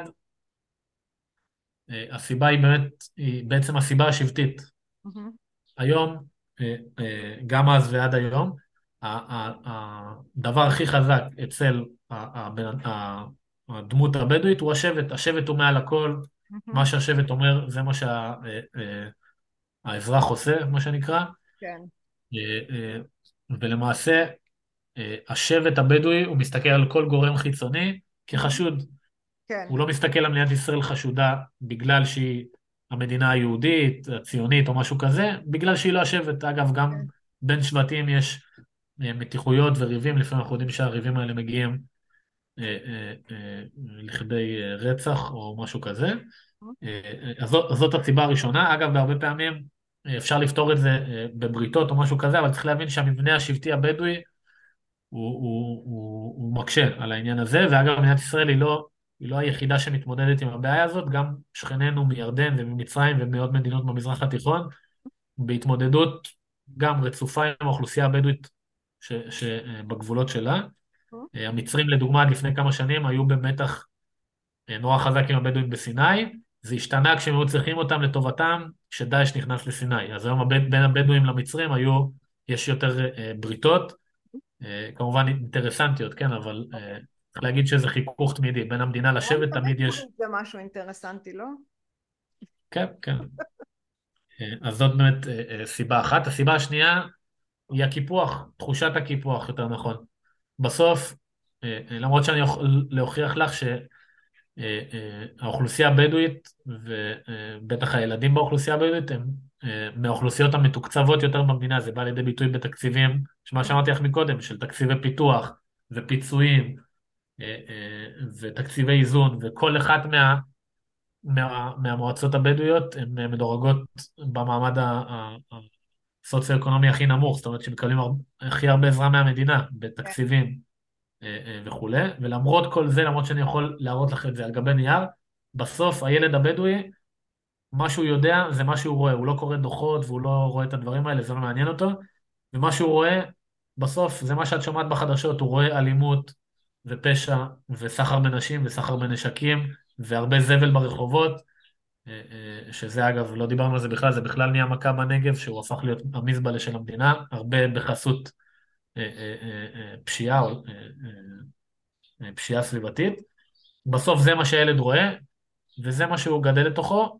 S2: הסיבה היא באמת, היא בעצם הסיבה השבטית. היום, אה, אה, גם אז ועד היום, הדבר הכי חזק אצל הדמות הבדואית הוא השבט. השבט הוא מעל הכל. מה שהשבט אומר זה מה שהאזרח עושה, מה שנקרא.
S1: כן.
S2: אה, אה, ולמעשה, אה, השבט הבדואי, הוא מסתכל על כל גורם חיצוני כחשוד.
S1: כן.
S2: הוא לא מסתכל על מדינת ישראל חשודה בגלל שהיא המדינה היהודית, הציונית או משהו כזה, בגלל שהיא לא השבט. אגב, גם
S1: כן.
S2: בין שבטים יש אה, מתיחויות וריבים, לפעמים אנחנו יודעים שהריבים האלה מגיעים אה, אה, אה, לכדי אה, רצח או משהו כזה. אה, אה, אז זאת, זאת הסיבה הראשונה. אגב, בהרבה פעמים אפשר לפתור את זה בבריתות או משהו כזה, אבל צריך להבין שהמבנה השבטי הבדואי הוא, הוא, הוא, הוא מקשה על העניין הזה, ואגב, מדינת ישראל היא לא, היא לא היחידה שמתמודדת עם הבעיה הזאת, גם שכנינו מירדן וממצרים ומעוד מדינות במזרח התיכון, בהתמודדות גם רצופה עם האוכלוסייה הבדואית ש, שבגבולות שלה. אה, המצרים לדוגמה עד לפני כמה שנים היו במתח אה, נורא חזק עם הבדואים בסיני, זה השתנה כשהם היו צריכים אותם לטובתם כשדאעש נכנס לסיני. אז היום הבד, בין הבדואים למצרים היו, יש יותר אה, בריתות, אה, כמובן אינטרסנטיות, כן, אבל אה, צריך להגיד שזה חיכוך תמידי, בין המדינה לשבט תמיד יש...
S1: זה משהו אינטרסנטי, לא?
S2: כן, כן. אה, אז זאת באמת אה, אה, סיבה אחת. הסיבה השנייה היא הקיפוח, תחושת הקיפוח, יותר נכון. בסוף, למרות שאני יכול להוכיח לך שהאוכלוסייה הבדואית, ובטח הילדים באוכלוסייה הבדואית, הם מהאוכלוסיות המתוקצבות יותר במדינה, זה בא לידי ביטוי בתקציבים, שמה שאמרתי לך מקודם, של תקציבי פיתוח ופיצויים ותקציבי איזון, וכל אחת מה... מה, מהמועצות הבדואיות הן מדורגות במעמד הסוציו-אקונומי הכי נמוך, זאת אומרת שמקבלים הכי הרבה עזרה מהמדינה בתקציבים אה, אה, וכולי, ולמרות כל זה, למרות שאני יכול להראות לך את זה על גבי נייר, בסוף הילד הבדואי, מה שהוא יודע זה מה שהוא רואה, הוא לא קורא דוחות והוא לא רואה את הדברים האלה, זה לא מעניין אותו, ומה שהוא רואה, בסוף זה מה שאת שומעת בחדשות, הוא רואה אלימות ופשע וסחר בנשים וסחר בנשקים והרבה זבל ברחובות, אה, אה, שזה אגב, לא דיברנו על זה בכלל, זה בכלל נהיה מכה בנגב, שהוא הפך להיות המזבלה של המדינה, הרבה בחסות אה, פשיעה פשיעה סביבתית. בסוף זה מה שהילד רואה, וזה מה שהוא גדל לתוכו,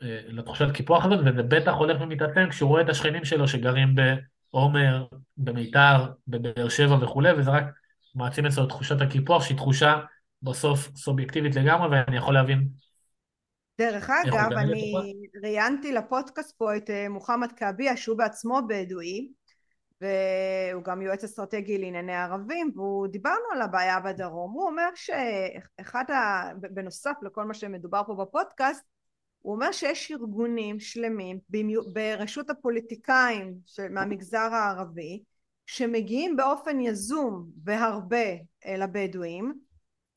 S2: לתחושת קיפוח הזאת, וזה בטח הולך ומתעצם כשהוא רואה את השכנים שלו שגרים בעומר, במיתר, בבאר שבע וכולי, וזה רק מעצים אצלו את תחושת הקיפוח, שהיא תחושה בסוף סובייקטיבית לגמרי, ואני יכול להבין
S1: דרך אגב, אני. ראיינתי לפודקאסט פה את אה, מוחמד כעביה, שהוא בעצמו בדואי, והוא גם יועץ אסטרטגי לענייני ערבים, והוא דיברנו על הבעיה בדרום. הוא אומר שאחד ה... בנוסף לכל מה שמדובר פה בפודקאסט, הוא אומר שיש ארגונים שלמים ברשות הפוליטיקאים של- מהמגזר הערבי שמגיעים באופן יזום והרבה אל הבדואים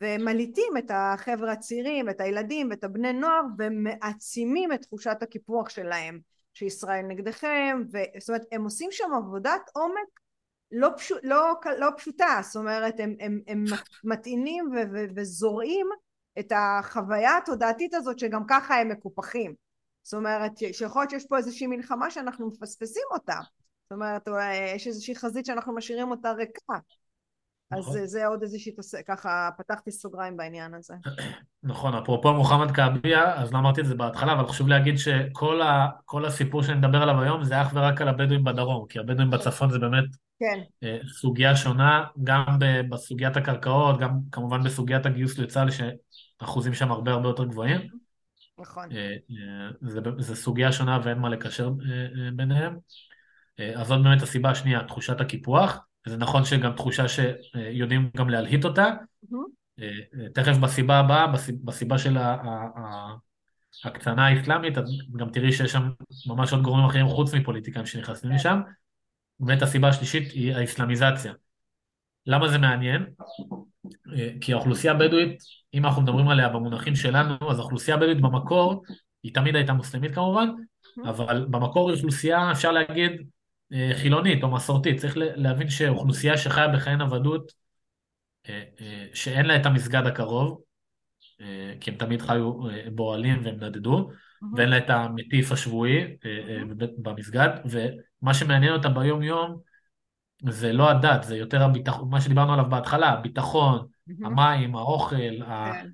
S1: ומלהיטים את החבר'ה הצעירים, את הילדים ואת הבני נוער ומעצימים את תחושת הקיפוח שלהם שישראל נגדכם, ו... זאת אומרת הם עושים שם עבודת עומק לא, פשוט, לא, לא פשוטה, זאת אומרת הם, הם, הם מטעינים ו, ו, וזורעים את החוויה התודעתית הזאת שגם ככה הם מקופחים. זאת אומרת שיכול להיות שיש פה איזושהי מלחמה שאנחנו מפספסים אותה זאת אומרת יש איזושהי חזית שאנחנו משאירים אותה ריקה אז
S2: נכון.
S1: זה, זה עוד איזושהי תוספת, ככה פתחתי סוגריים בעניין הזה.
S2: נכון, אפרופו מוחמד כעביה, אז לא אמרתי את זה בהתחלה, אבל חשוב להגיד שכל ה, הסיפור שאני מדבר עליו היום זה אך ורק על הבדואים בדרום, כי הבדואים בצפון זה באמת
S1: כן,
S2: אה, סוגיה שונה, גם בסוגיית הקרקעות, גם כמובן בסוגיית הגיוס לצה"ל, שאחוזים שם הרבה הרבה יותר גבוהים.
S1: נכון.
S2: אה, אה, זה סוגיה שונה ואין מה לקשר ביניהם. אה, אז זאת באמת הסיבה השנייה, תחושת הקיפוח. זה נכון שגם תחושה שיודעים גם להלהיט אותה.
S1: מהמם.
S2: אה, אה, תכף בסיבה הבאה, בסיבה, של ה- ה- ה- הקצנה האסלאמית, אז גם תראי שיש שם ממש עוד גורמים אחרים חוץ מפוליטיקאים שנכנסים
S1: כן.
S2: לשם. באמת הסיבה השלישית היא האסלאמיזציה. למה זה מעניין? כי האוכלוסייה הבדואית, אם אנחנו מדברים עליה במונחים שלנו, אז האוכלוסייה הבדואית במקור, היא תמיד הייתה מוסלמית כמובן, אבל במקור היא אוכלוסייה, אפשר להגיד, חילונית או מסורתית. צריך להבין שאוכלוסייה שחיה בחיי נוודות, אה, אה, שאין לה את המסגד הקרוב, אה, כי הם תמיד חיו אה, באוהלים והם נדדו, ואין לה את המטיף השבועי אה, אה, במסגד, ומה שמעניין אותה ביום יום זה לא הדת, זה יותר הביטחון, מה שדיברנו עליו בהתחלה, הביטחון. המים, האוכל,
S1: כן,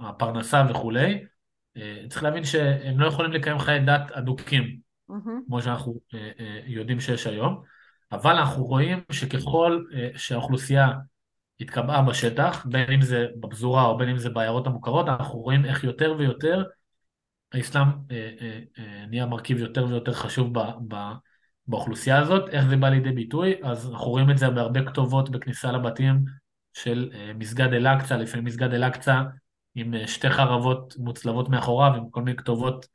S2: הפרנסה וכולי. אה, צריך להבין שהם לא יכולים לקיים חיי דת אדוקים,
S1: מהמם.
S2: כמו שאנחנו אה, אה, יודעים שיש היום, אבל אנחנו רואים שככל אה, שהאוכלוסייה התקבעה בשטח, בין אם זה בפזורה או בין אם זה בעיירות המוכרות, אנחנו רואים איך יותר ויותר האסלאם נהיה מרכיב יותר ויותר חשוב ב, ב, באוכלוסייה הזאת. איך זה בא לידי ביטוי? אז אנחנו רואים את זה בהרבה כתובות בכניסה לבתים של מסגד אל-אקצא, לפעמים מסגד אל-אקצא עם שתי חרבות מוצלבות מאחוריו, עם כל מיני כתובות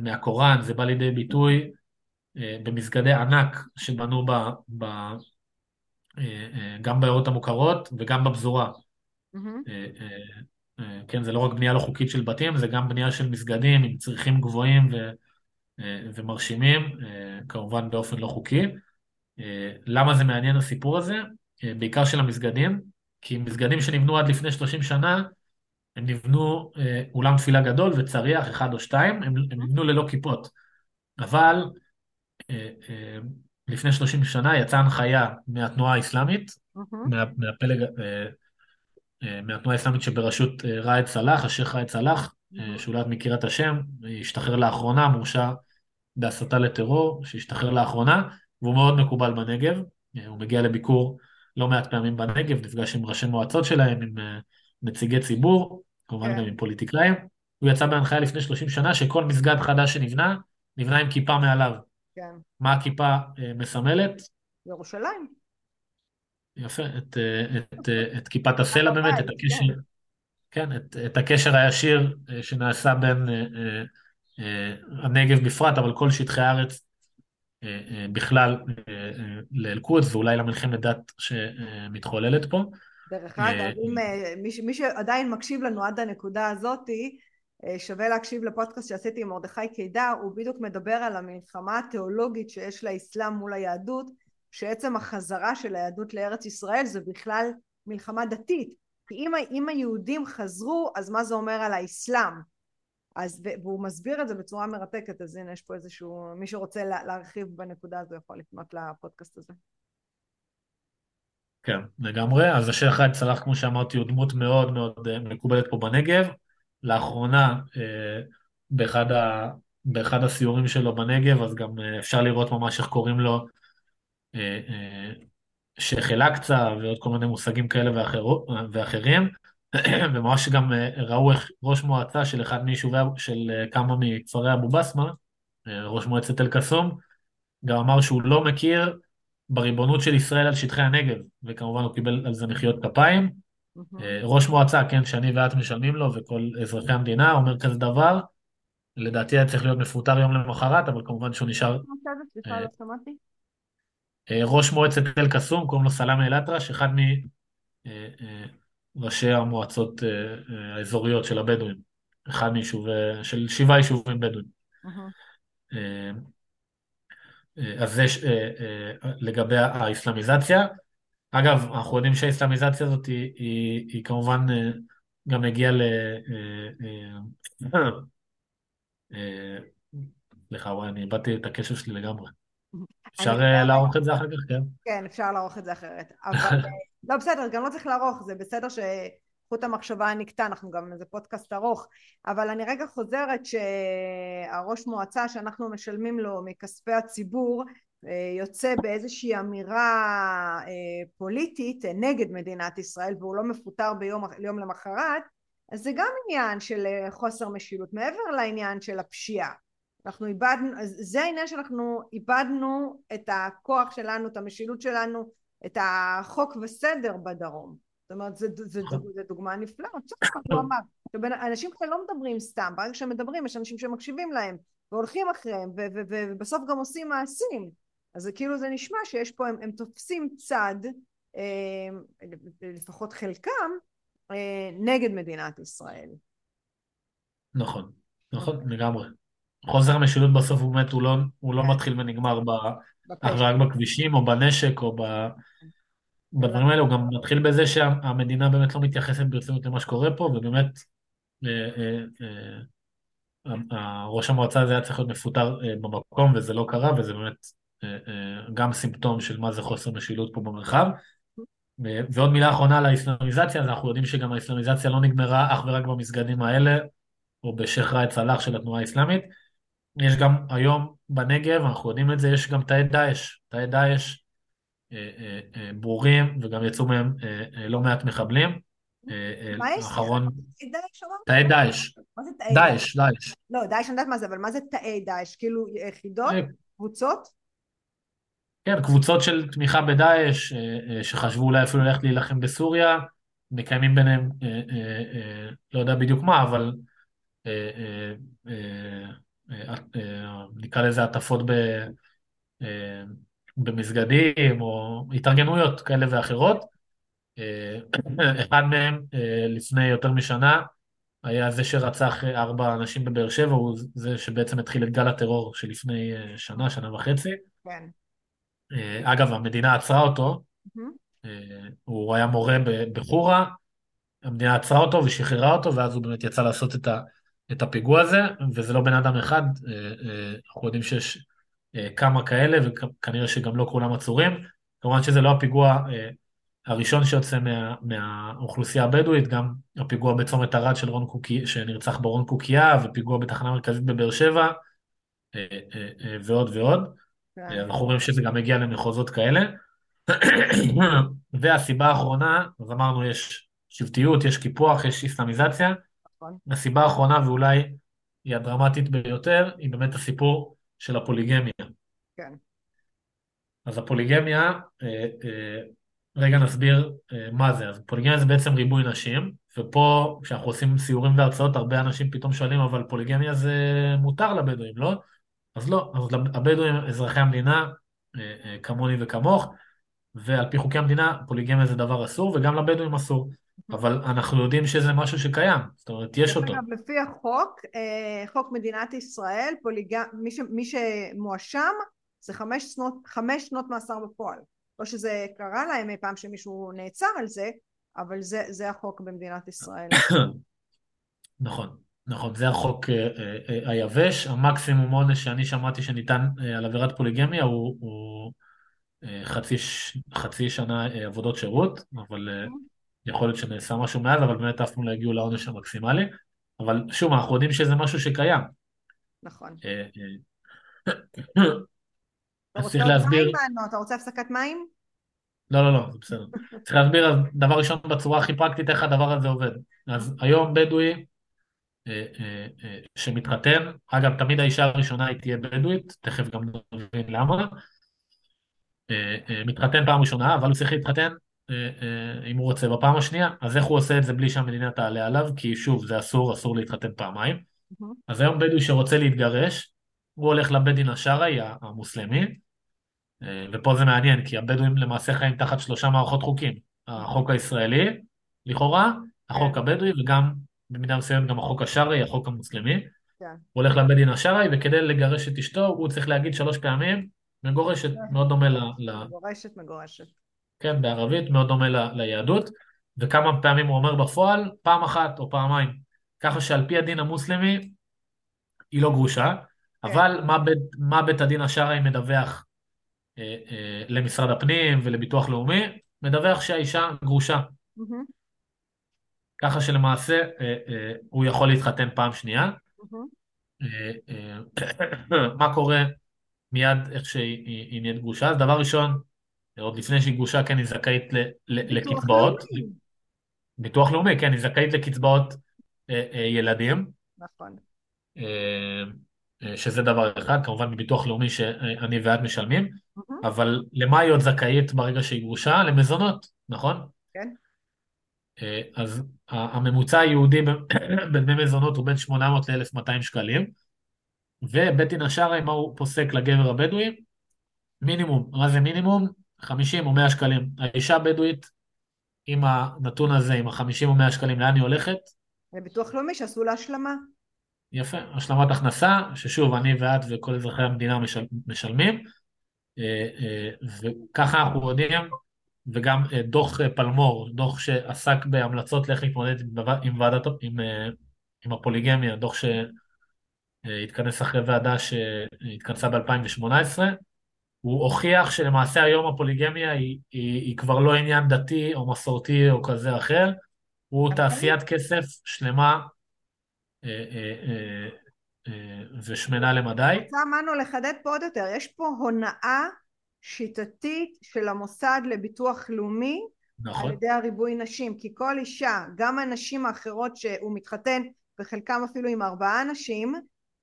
S2: מהקוראן, זה בא לידי ביטוי אה, במסגדי ענק שבנו ב, ב, אה, אה, גם בעיירות המוכרות וגם בפזורה. אה, אה, אה, כן, זה לא רק בנייה לא חוקית של בתים, זה גם בנייה של מסגדים עם צריכים גבוהים ו, אה, ומרשימים, אה, כמובן באופן לא חוקי. אה, למה זה מעניין הסיפור הזה? אה, בעיקר של המסגדים, כי מסגדים שנבנו עד לפני 30 שנה, הם נבנו אה, אולם תפילה גדול וצריח אחד או שתיים, הם, הם נבנו ללא כיפות. אבל אה, אה, לפני 30 שנה יצאה הנחיה מהתנועה האסלאמית,
S1: מהמם.
S2: מה, מהפלג, אה, אה, מהתנועה האסלאמית שבראשות אה, ראאד סלאח, השייח' ראאד סלאח, אה, שאולי את מכירה את השם, השתחרר לאחרונה, מורשע בהסתה לטרור, שהשתחרר לאחרונה, והוא מאוד מקובל בנגב. אה, הוא מגיע לביקור לא מעט פעמים בנגב, נפגש עם ראשי מועצות שלהם, עם אה, נציגי ציבור, כמובן
S1: כן.
S2: גם עם פוליטיקאים. הוא יצא בהנחיה לפני 30 שנה שכל מסגד חדש שנבנה, נבנה עם כיפה מעליו.
S1: כן.
S2: מה הכיפה אה, מסמלת?
S1: ירושלים.
S2: יפה, את, אה, את, אה, את כיפת הסלע באמת, את הקשר, כן, את, את הקשר הישיר שנעשה בין הנגב בפרט, אבל כל שטחי הארץ בכלל לאל-קודס ואולי למלחמת דת שמתחוללת פה.
S1: דרך
S2: אה,
S1: אגב, אם אה, מי, ש- מי שעדיין מקשיב לנו עד הנקודה הזאתי, אה, שווה להקשיב לפודקאסט שעשיתי עם מרדכי קידר, הוא בדיוק מדבר על המלחמה התיאולוגית שיש לאסלאם מול היהדות, שעצם החזרה של היהדות לארץ ישראל זה בכלל מלחמה דתית. כי אם, אם היהודים חזרו, אז מה זה אומר על האסלאם? אז, והוא מסביר את זה בצורה מרתקת, אז הנה יש פה איזשהו, מי שרוצה לה, להרחיב בנקודה הזו יכול לפנות לפודקאסט הזה.
S2: כן, לגמרי. אז השייח' ראאד סלאח, כמו שאמרתי, הוא דמות מאוד מאוד אה, מקובלת פה בנגב. לאחרונה, אה, באחד, ה, באחד הסיורים שלו בנגב, אז גם אה, אפשר לראות ממש איך קוראים לו שייח' אל-אקצא ועוד כל מיני מושגים כאלה ואחרו, ואחרים. וממש גם ראו איך ראש מועצה של אחד מיישובי, של כמה מכפרי אבו בסמה, ראש מועצת אל-קסום, גם אמר שהוא לא מכיר בריבונות של ישראל על שטחי הנגב, וכמובן הוא קיבל על זה מחיאות כפיים. אה, ראש מועצה, כן, שאני ואת משלמים לו, וכל אזרחי המדינה, אומר כזה דבר, לדעתי היה צריך להיות מפוטר יום למחרת, אבל כמובן שהוא נשאר אה,
S1: לא.
S2: אה, ראש מועצת אל-קסום, קוראים לו סלאמה אל-אטרש, אחד מראשי המועצות האזוריות של הבדואים, אחד מיישובי, של שבעה יישובים בדואים. אה, אז זה ש- אה, אה, לגבי האסלאמיזציה. אגב, אנחנו יודעים שהאסלאמיזציה הזאת היא, היא, היא כמובן גם הגיעה ל... סליחה, וואי, אני איבדתי את הקשר שלי לגמרי. אפשר לערוך את זה אחר כך, כן.
S1: כן, אפשר לערוך את זה אחרת. אבל לא בסדר, גם לא צריך לערוך, זה בסדר שחוט המחשבה נקטע, אנחנו גם איזה פודקאסט ארוך, אבל אני רגע חוזרת שהראש מועצה שאנחנו משלמים לו מכספי הציבור אה, יוצא באיזושהי אמירה אה, פוליטית נגד מדינת ישראל והוא לא מפוטר ביום יום למחרת אז זה גם עניין של אה, חוסר משילות. מעבר לעניין של הפשיעה אנחנו איבדנו זה העניין שאנחנו איבדנו את הכוח שלנו את המשילות שלנו את החוק וסדר בדרום זאת אומרת זה, נכון. דוגמה נפלאה אנשים כאלה לא מדברים סתם ברגע שהם מדברים יש אנשים שמקשיבים להם והולכים אחריהם ובסוף גם עושים מעשים אז זה כאילו זה נשמע שיש פה, הם, הם תופסים צד, אה, לפחות חלקם, אה, נגד מדינת ישראל.
S2: נכון, נכון, לגמרי. חוסר המשילות בסוף הוא באמת, הוא לא, הוא לא כן. מתחיל ונגמר ב, רק בכבישים או בנשק או ב... בדברים האלה, הוא גם מתחיל בזה שהמדינה באמת לא מתייחסת ברצינות למה שקורה פה, ובאמת אה, ראש המועצה הזה היה צריך להיות מפוטר במקום, וזה לא קרה, וזה באמת אה, אה, גם סימפטום של מה זה חוסר משילות פה במרחב. אה, ועוד מילה אחרונה על האסלאמיזציה, אז אנחנו יודעים שגם האסלאמיזציה לא נגמרה אך ורק במסגדים האלה, או בשייח' ראאד סלאח של התנועה האסלאמית. יש גם היום בנגב, אנחנו יודעים את זה, יש גם תאי דאעש, תאי דאעש ברורים, וגם יצאו מהם לא מעט מחבלים.
S1: מה יש? האחרון...
S2: תאי דאעש. מה זה תאי דאעש? דאעש.
S1: לא, דאעש אני יודעת מה זה, אבל מה זה תאי דאעש? כאילו יחידות? קבוצות?
S2: כן, קבוצות של תמיכה בדאעש, אה, אה, שחשבו אולי אפילו ללכת להילחם בסוריה, מקיימים ביניהם, אה, לא יודע בדיוק מה, אבל נקרא לזה הטפות במסגדים, או התארגנויות כאלה ואחרות. אחד מהם לפני יותר משנה היה זה שרצח ארבע אנשים בבאר שבע, הוא זה שבעצם התחיל את גל הטרור שלפני שנה, שנה וחצי. כן. אה, אגב, המדינה עצרה אותו, אה, הוא היה מורה בחורה, המדינה עצרה אותו ושחררה אותו, ואז הוא באמת יצא לעשות את, ה, את הפיגוע הזה, וזה לא בן אדם אחד, אה, אנחנו יודעים שיש כמה כאלה, וכנראה שגם לא כולם עצורים. כמובן שזה לא הפיגוע הראשון שיוצא מה, מהאוכלוסייה הבדואית, גם הפיגוע בצומת ערד של רון קוקי, שנרצח ברון קוקייה, ופיגוע בתחנה מרכזית בבאר שבע, ועוד ועוד. כן. אנחנו רואים שזה גם מגיע למחוזות כאלה. והסיבה האחרונה, אז אמרנו יש שבטיות, יש קיפוח, יש איסלאמיזציה. נכון. הסיבה האחרונה, ואולי היא הדרמטית ביותר, היא באמת הסיפור של הפוליגמיה. כן. אז הפוליגמיה, אה, אה, רגע נסביר אה, מה זה. אז פוליגמיה זה בעצם ריבוי נשים, ופה כשאנחנו עושים סיורים והרצאות, הרבה אנשים פתאום שואלים, אבל פוליגמיה זה מותר לבדואים, לא? אז לא, אז הבדואים אזרחי המדינה, כמוני וכמוך, ועל פי חוקי המדינה פוליגמיה זה דבר אסור, וגם לבדואים אסור. אבל אנחנו יודעים שזה משהו שקיים, זאת אומרת, יש אותו.
S1: אגב, לפי החוק, אה, חוק מדינת ישראל, פוליג... מי, ש... מי שמואשם זה חמש שנות, חמש שנות מאסר בפועל. לא שזה קרה להם אי פעם שמישהו נעצר על זה, אבל זה, זה החוק במדינת ישראל.
S2: נכון. נכון, זה החוק אה, אה, היבש, המקסימום עונש שאני שמעתי שניתן על עבירת פוליגמיה הוא, הוא חצי, חצי שנה עבודות שירות, אבל יכול להיות שנעשה משהו מאז, אבל באמת אף פעם לא הגיעו לעונש המקסימלי. אבל שוב, אנחנו יודעים שזה משהו שקיים.
S1: נכון.
S2: אז צריך להסביר...
S1: אתה רוצה הפסקת מים?
S2: לא, לא, לא, זה בסדר. צריך להסביר, דבר ראשון, בצורה הכי פרקטית, איך הדבר הזה עובד. אז היום בדואי אה, אה, אה, שמתחתן, אגב תמיד האישה הראשונה היא תהיה בדואית, תכף גם נבין למה, מתחתן פעם ראשונה, אבל הוא צריך להתחתן אם הוא רוצה בפעם השנייה, אז איך הוא עושה את זה בלי שהמדינה תעלה עליו, כי שוב זה אסור, אסור להתחתן פעמיים, mm-hmm. אז היום בדואי שרוצה להתגרש, הוא הולך לבית דין השרעי המוסלמי, ופה זה מעניין, כי הבדואים למעשה חיים תחת שלושה מערכות חוקים, החוק הישראלי, לכאורה, החוק כן. הבדואי וגם במידה מסוימת גם החוק השרעי, החוק המוסלמי. כן. הוא הולך לבית דין השרעי, וכדי לגרש את אשתו, הוא צריך להגיד שלוש פעמים, מגורשת, כן. מאוד דומה ל...
S1: מגורשת, מגורשת.
S2: כן, בערבית, מאוד דומה ל... ליהדות, וכמה פעמים הוא אומר בפועל, פעם אחת או פעמיים. ככה שעל פי הדין המוסלמי, היא לא גרושה, כן. אבל מה בית, מה בית הדין השרעי מדווח למשרד הפנים ולביטוח לאומי, מדווח שהאישה גרושה. ככה שלמעשה הוא יכול להתחתן פעם שנייה.
S1: מהמם.
S2: מה קורה מיד איך שהיא היא נהיית גרושה? אז דבר ראשון, עוד לפני שהיא גרושה, כן, היא זכאית לקצבאות. ביטוח לאומי, כן, היא זכאית לקצבאות אה, אה, ילדים,
S1: נכון.
S2: אה, שזה דבר אחד, כמובן מביטוח לאומי שאני ואת משלמים,
S1: מהמם,
S2: אבל למה היא עוד זכאית ברגע שהיא גרושה? למזונות, נכון?
S1: כן.
S2: אז הממוצע היהודי בדמי מזונות הוא בין 800 ל-1200 שקלים, ובית דין השרעי, מה הוא פוסק לגבר הבדואי? מינימום, מה זה מינימום? 50 או 100 שקלים. האישה הבדואית עם הנתון הזה, עם ה-50 או 100 שקלים, לאן היא הולכת?
S1: לביטוח לאומי שעשו לה השלמה.
S2: יפה, השלמת הכנסה, ששוב, אני ואת וכל אזרחי המדינה משל, משלמים, אה, אה, וככה אנחנו יודעים, וגם אה, דוח פלמור, דוח שעסק בהמלצות לאיך להתמודד עם, ועדת, עם, עם הפוליגמיה, דוח שהתכנס אחרי ועדה שהתכנסה ב-2018, הוא הוכיח שלמעשה היום הפוליגמיה היא, היא, היא כבר לא עניין דתי או מסורתי או כזה אחר, הוא תעשיית כסף שלמה אה, אה, אה, אה, ושמנה למדי.
S1: רוצה מנו לחדד פה עוד יותר, יש פה הונאה שיטתית של המוסד לביטוח לאומי על
S2: נכון,
S1: ידי הריבוי נשים, כי כל אישה, גם הנשים האחרות שהוא מתחתן, וחלקם אפילו עם ארבעה נשים,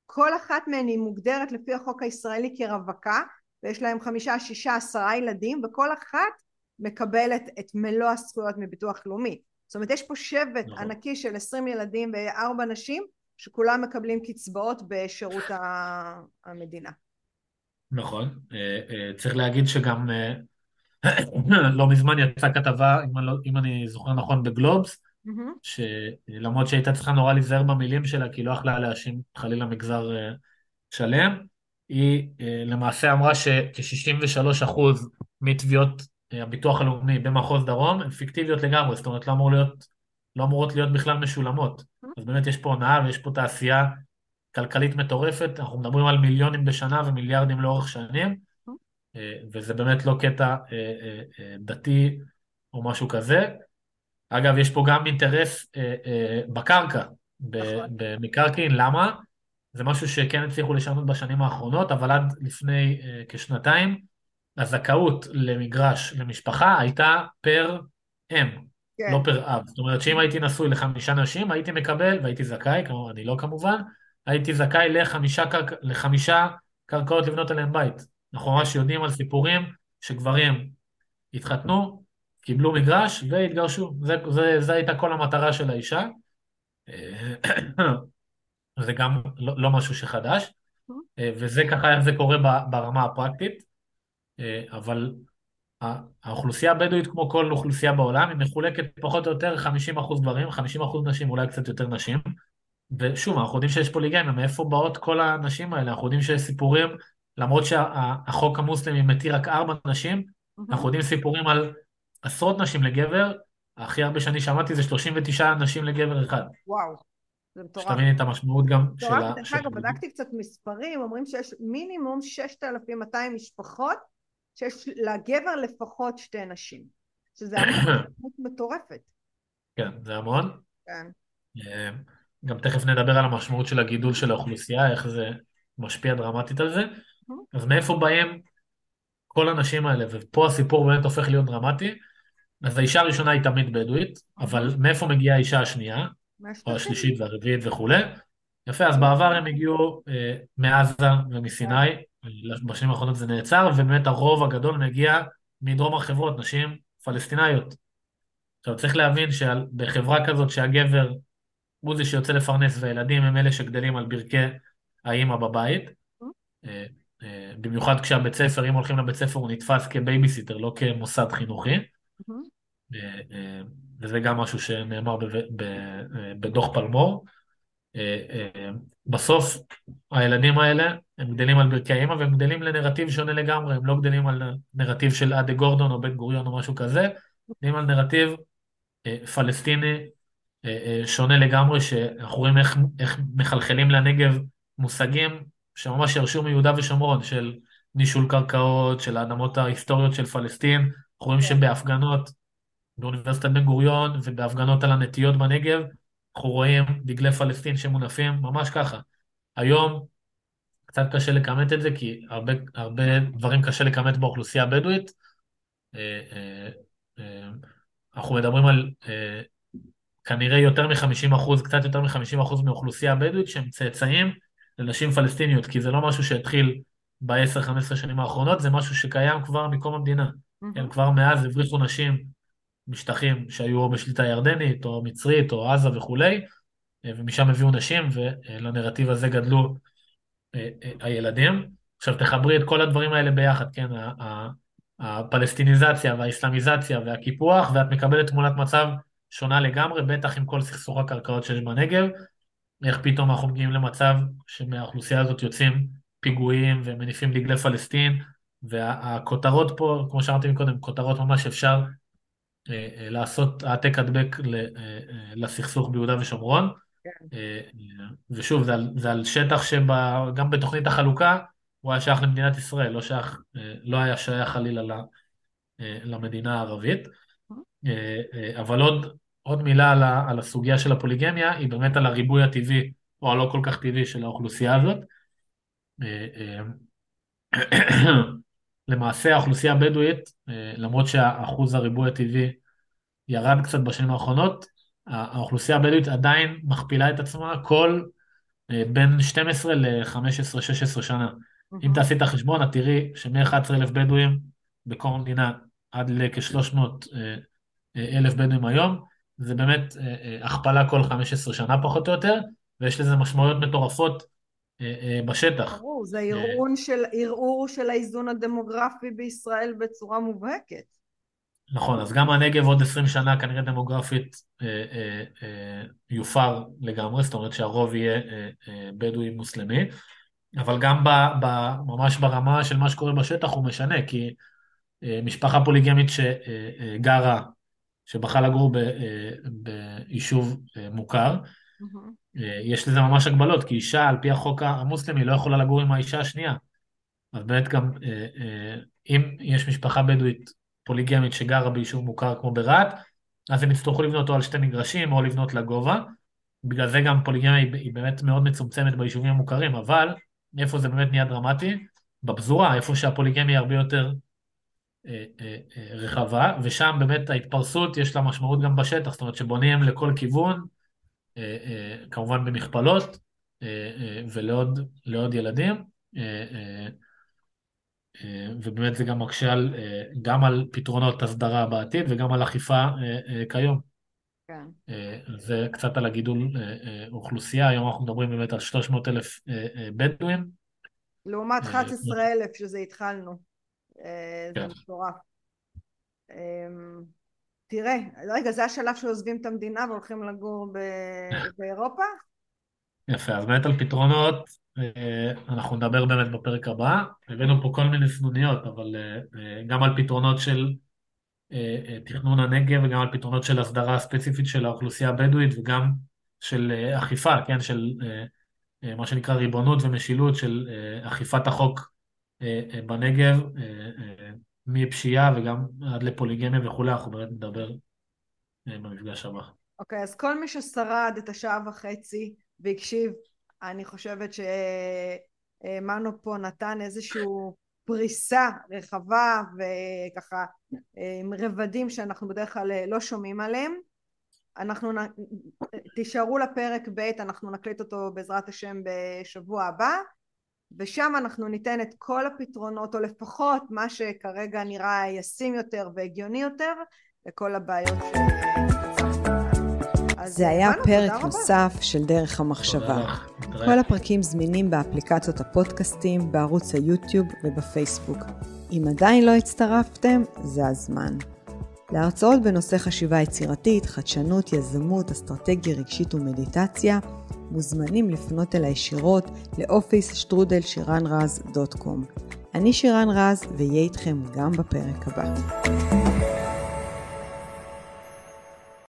S1: כל אחת מהן היא מוגדרת לפי החוק הישראלי כרווקה, ויש להם חמישה, שישה, עשרה ילדים, וכל אחת מקבלת את מלוא הזכויות מביטוח לאומי. זאת אומרת, יש פה שבט
S2: נכון.
S1: ענקי של עשרים ילדים וארבע נשים, שכולם מקבלים קצבאות בשירות המדינה.
S2: נכון. אה, אה, צריך להגיד שגם אה, לא מזמן יצאה כתבה, אם אני, לא, אם אני זוכר נכון, בגלובס,
S1: מהמם.
S2: שלמרות שהייתה צריכה נורא להיזהר במילים שלה, כי לא יכלה להאשים חלילה מגזר שלם, היא אה, למעשה אמרה שכ-63% מתביעות אה, הביטוח הלאומי במחוז דרום הן פיקטיביות לגמרי, זאת אומרת לא, אמור להיות, לא אמורות להיות בכלל משולמות. אז באמת יש פה הונאה ויש פה תעשייה כלכלית מטורפת, אנחנו מדברים על מיליונים בשנה ומיליארדים לאורך שנים, אה, וזה באמת לא קטע דתי או משהו כזה. אגב, יש פה גם אינטרס בקרקע,
S1: נכון.
S2: במקרקעין, למה? זה משהו שכן הצליחו לשנות בשנים האחרונות, אבל עד לפני אה, כשנתיים, הזכאות למגרש למשפחה הייתה פר אם,
S1: כן,
S2: לא פר אב. זאת אומרת שאם הייתי נשוי לחמישה נשים, הייתי מקבל, והייתי זכאי, כמובן, אני לא כמובן, הייתי זכאי לחמישה, קרק... לחמישה קרקעות לבנות עליהן בית. אנחנו ממש יודעים על סיפורים שגברים התחתנו, קיבלו מגרש והתגרשו. זה, זה, זה הייתה כל המטרה של האישה. זה גם לא, לא משהו שחדש, אה, וזה ככה איך זה קורה ברמה הפרקטית, אה, אבל האוכלוסייה הבדואית כמו כל אוכלוסייה בעולם היא מחולקת פחות או יותר 50% גברים, 50% נשים, אולי קצת יותר נשים, ושוב, אנחנו יודעים שיש פוליגמיה, מאיפה באות כל הנשים האלה? אנחנו יודעים שיש סיפורים, למרות שהחוק המוסלמי מתיר רק ארבע נשים,
S1: מהמם.
S2: אנחנו יודעים סיפורים על עשרות נשים לגבר, הכי הרבה שאני שמעתי זה 39 נשים לגבר אחד.
S1: וואו, זה מטורף.
S2: שתביני את המשמעות גם של ה...
S1: דרך אגב, בדקתי קצת מספרים, אומרים שיש מינימום 6,200 משפחות שיש לגבר לפחות שתי נשים, שזה המון מטורפת.
S2: כן, זה המון.
S1: כן.
S2: אה, גם תכף נדבר על המשמעות של הגידול של האוכלוסייה, איך זה משפיע דרמטית על זה. אז מאיפה באים כל הנשים האלה, ופה הסיפור באמת הופך להיות דרמטי. אז האישה הראשונה היא תמיד בדואית, אבל מאיפה מגיעה האישה השנייה, או. השלישית והרביעית וכולי? יפה, אז בעבר הם הגיעו אה, מעזה ומסיני, בשנים האחרונות זה נעצר, ובאמת הרוב הגדול מגיע מדרום החברות, נשים פלסטיניות. עכשיו צריך להבין שבחברה כזאת שהגבר הוא זה שיוצא לפרנס והילדים הם אלה שגדלים על ברכי האימא בבית, אה, אה, במיוחד כשהבית ספר, אם הולכים לבית ספר הוא נתפס כבייביסיטר, לא כמוסד חינוכי. אה, אה, וזה גם משהו שנאמר אה, בדוח פלמור. אה, אה, בסוף הילדים האלה הם גדלים על ברכי האמא והם גדלים לנרטיב שונה לגמרי, הם לא גדלים על נרטיב של א.ד. גורדון או בן גוריון או משהו כזה, גדלים על נרטיב פלסטיני שונה לגמרי, שאנחנו רואים איך, איך מחלחלים לנגב מושגים שממש ירשו מיהודה ושומרון, של נישול קרקעות, של האדמות ההיסטוריות של פלסטין. אנחנו רואים כן. שבהפגנות באוניברסיטת בן גוריון ובהפגנות על הנטיות בנגב, אנחנו רואים דגלי פלסטין שמונפים, ממש ככה. היום קצת קשה לכמת את זה, כי הרבה, הרבה דברים קשה לכמת באוכלוסייה הבדואית. אה, אה, אה, אנחנו מדברים על כנראה יותר מ-50%, קצת יותר מ-50% מאוכלוסייה הבדואית שהם צאצאים לנשים פלסטיניות, כי זה לא משהו שהתחיל ב-10-15 שנים האחרונות, זה משהו שקיים כבר מקום המדינה. Mm-hmm. כן, כבר מאז הבריחו נשים משטחים שהיו או בשליטה ירדנית, או מצרית, או עזה וכולי, ומשם הביאו נשים, ולנרטיב הזה גדלו הילדים. עכשיו תחברי את כל הדברים האלה ביחד, כן, הפלסטיניזציה והאסלאמיזציה והקיפוח, ואת מקבלת תמונת מצב שונה לגמרי, בטח עם כל סכסוך הקרקעות שיש בנגב, איך פתאום אנחנו מגיעים למצב שמהאוכלוסייה הזאת יוצאים פיגועים ומניפים דגלי פלסטין, והכותרות פה, כמו שאמרתי מקודם, כותרות ממש אפשר אה, אה, לעשות העתק הדבק אה, לסכסוך ביהודה ושומרון. כן. ושוב, זה על, זה על שטח שגם בתוכנית החלוקה הוא היה שייך למדינת ישראל, לא, שייך, לא היה שייך חלילה למדינה הערבית. אבל עוד, עוד מילה על, ה, על הסוגיה של הפוליגמיה, היא באמת על הריבוי הטבעי, או הלא כל כך טבעי של האוכלוסייה הזאת. למעשה האוכלוסייה הבדואית, למרות שהאחוז הריבוי הטבעי ירד קצת בשנים האחרונות, האוכלוסייה הבדואית עדיין מכפילה את עצמה כל אה, בין 12 ל-15-16 שנה. Mm-hmm. אם תעשי את החשבון, את תראי שמ-11 אלף בדואים בקום המדינה עד לכ-300 אה, אה, אלף בדואים היום, זה באמת הכפלה כל 15 שנה פחות או יותר, ויש לזה משמעויות מטורפות בשטח.
S1: ברור, זה ערעור של, ערעור של האיזון הדמוגרפי בישראל בצורה מובהקת.
S2: נכון, אז גם הנגב עוד 20 שנה כנראה דמוגרפית אה, אה, אה, יופר לגמרי, זאת אומרת שהרוב יהיה אה, אה, בדואי מוסלמי, אבל גם ב, ב, ממש ברמה של מה שקורה בשטח הוא משנה, כי אה, משפחה פוליגמית שגרה, אה, שבחרה לגור אה, ביישוב אה, מוכר, mm-hmm. אה, יש לזה ממש הגבלות, כי אישה על פי החוק המוסלמי לא יכולה לגור עם האישה השנייה. אז באמת גם אה, אה, אם יש משפחה בדואית פוליגמית שגרה ביישוב מוכר כמו ברהט, אז הם יצטרכו לבנות או על שתי מגרשים או לבנות לגובה. בגלל זה גם פוליגמיה היא, באמת מאוד מצומצמת ביישובים המוכרים, אבל איפה זה באמת נהיה דרמטי? בפזורה, איפה שהפוליגמיה היא הרבה יותר רחבה, ושם באמת ההתפרסות יש לה משמעות גם בשטח, זאת אומרת שבונים לכל כיוון, כמובן במכפלות, אה, אה, ולעוד ילדים. אה, אה, אה, ובאמת זה גם מקשה על, גם על פתרונות הסדרה בעתיד וגם על אכיפה כיום. כן. זה קצת על הגידול אוכלוסייה, היום אנחנו מדברים באמת על 300 אלף בדואים.
S1: לעומת 11 אלף שזה התחלנו. זה כן. מטורף. תראה, רגע, זה השלב שעוזבים את המדינה והולכים לגור באירופה?
S2: יפה, אז באמת על פתרונות אה, אנחנו נדבר באמת בפרק הבא. הבאנו פה כל מיני סנוניות, אבל אה, אה, גם על פתרונות של תכנון הנגב וגם על פתרונות של הסדרה ספציפית של האוכלוסייה הבדואית וגם של אכיפה, כן, של מה שנקרא ריבונות ומשילות, של אכיפת החוק בנגב, מפשיעה וגם עד לפוליגמיה וכולי, אנחנו באמת נדבר במפגש הבא.
S1: אוקיי, okay, אז כל מי ששרד את השעה וחצי והקשיב אני חושבת שמנו פה נתן איזושהי פריסה רחבה וככה עם רבדים שאנחנו בדרך כלל לא שומעים עליהם אנחנו נ... תישארו לפרק ב' אנחנו נקליט אותו בעזרת השם בשבוע הבא ושם אנחנו ניתן את כל הפתרונות או לפחות מה שכרגע נראה ישים יותר והגיוני יותר לכל הבעיות ש...
S3: זה היה פרק נוסף של דרך המחשבה. כל הפרקים זמינים באפליקציות הפודקאסטים, בערוץ היוטיוב ובפייסבוק. אם עדיין לא הצטרפתם, זה הזמן. להרצאות בנושא חשיבה יצירתית, חדשנות, יזמות, אסטרטגיה רגשית ומדיטציה, מוזמנים לפנות אל הישירות לאופיס שטרודל שירן רז דוט קום. אני שירן רז, ואהיה איתכם גם בפרק הבא.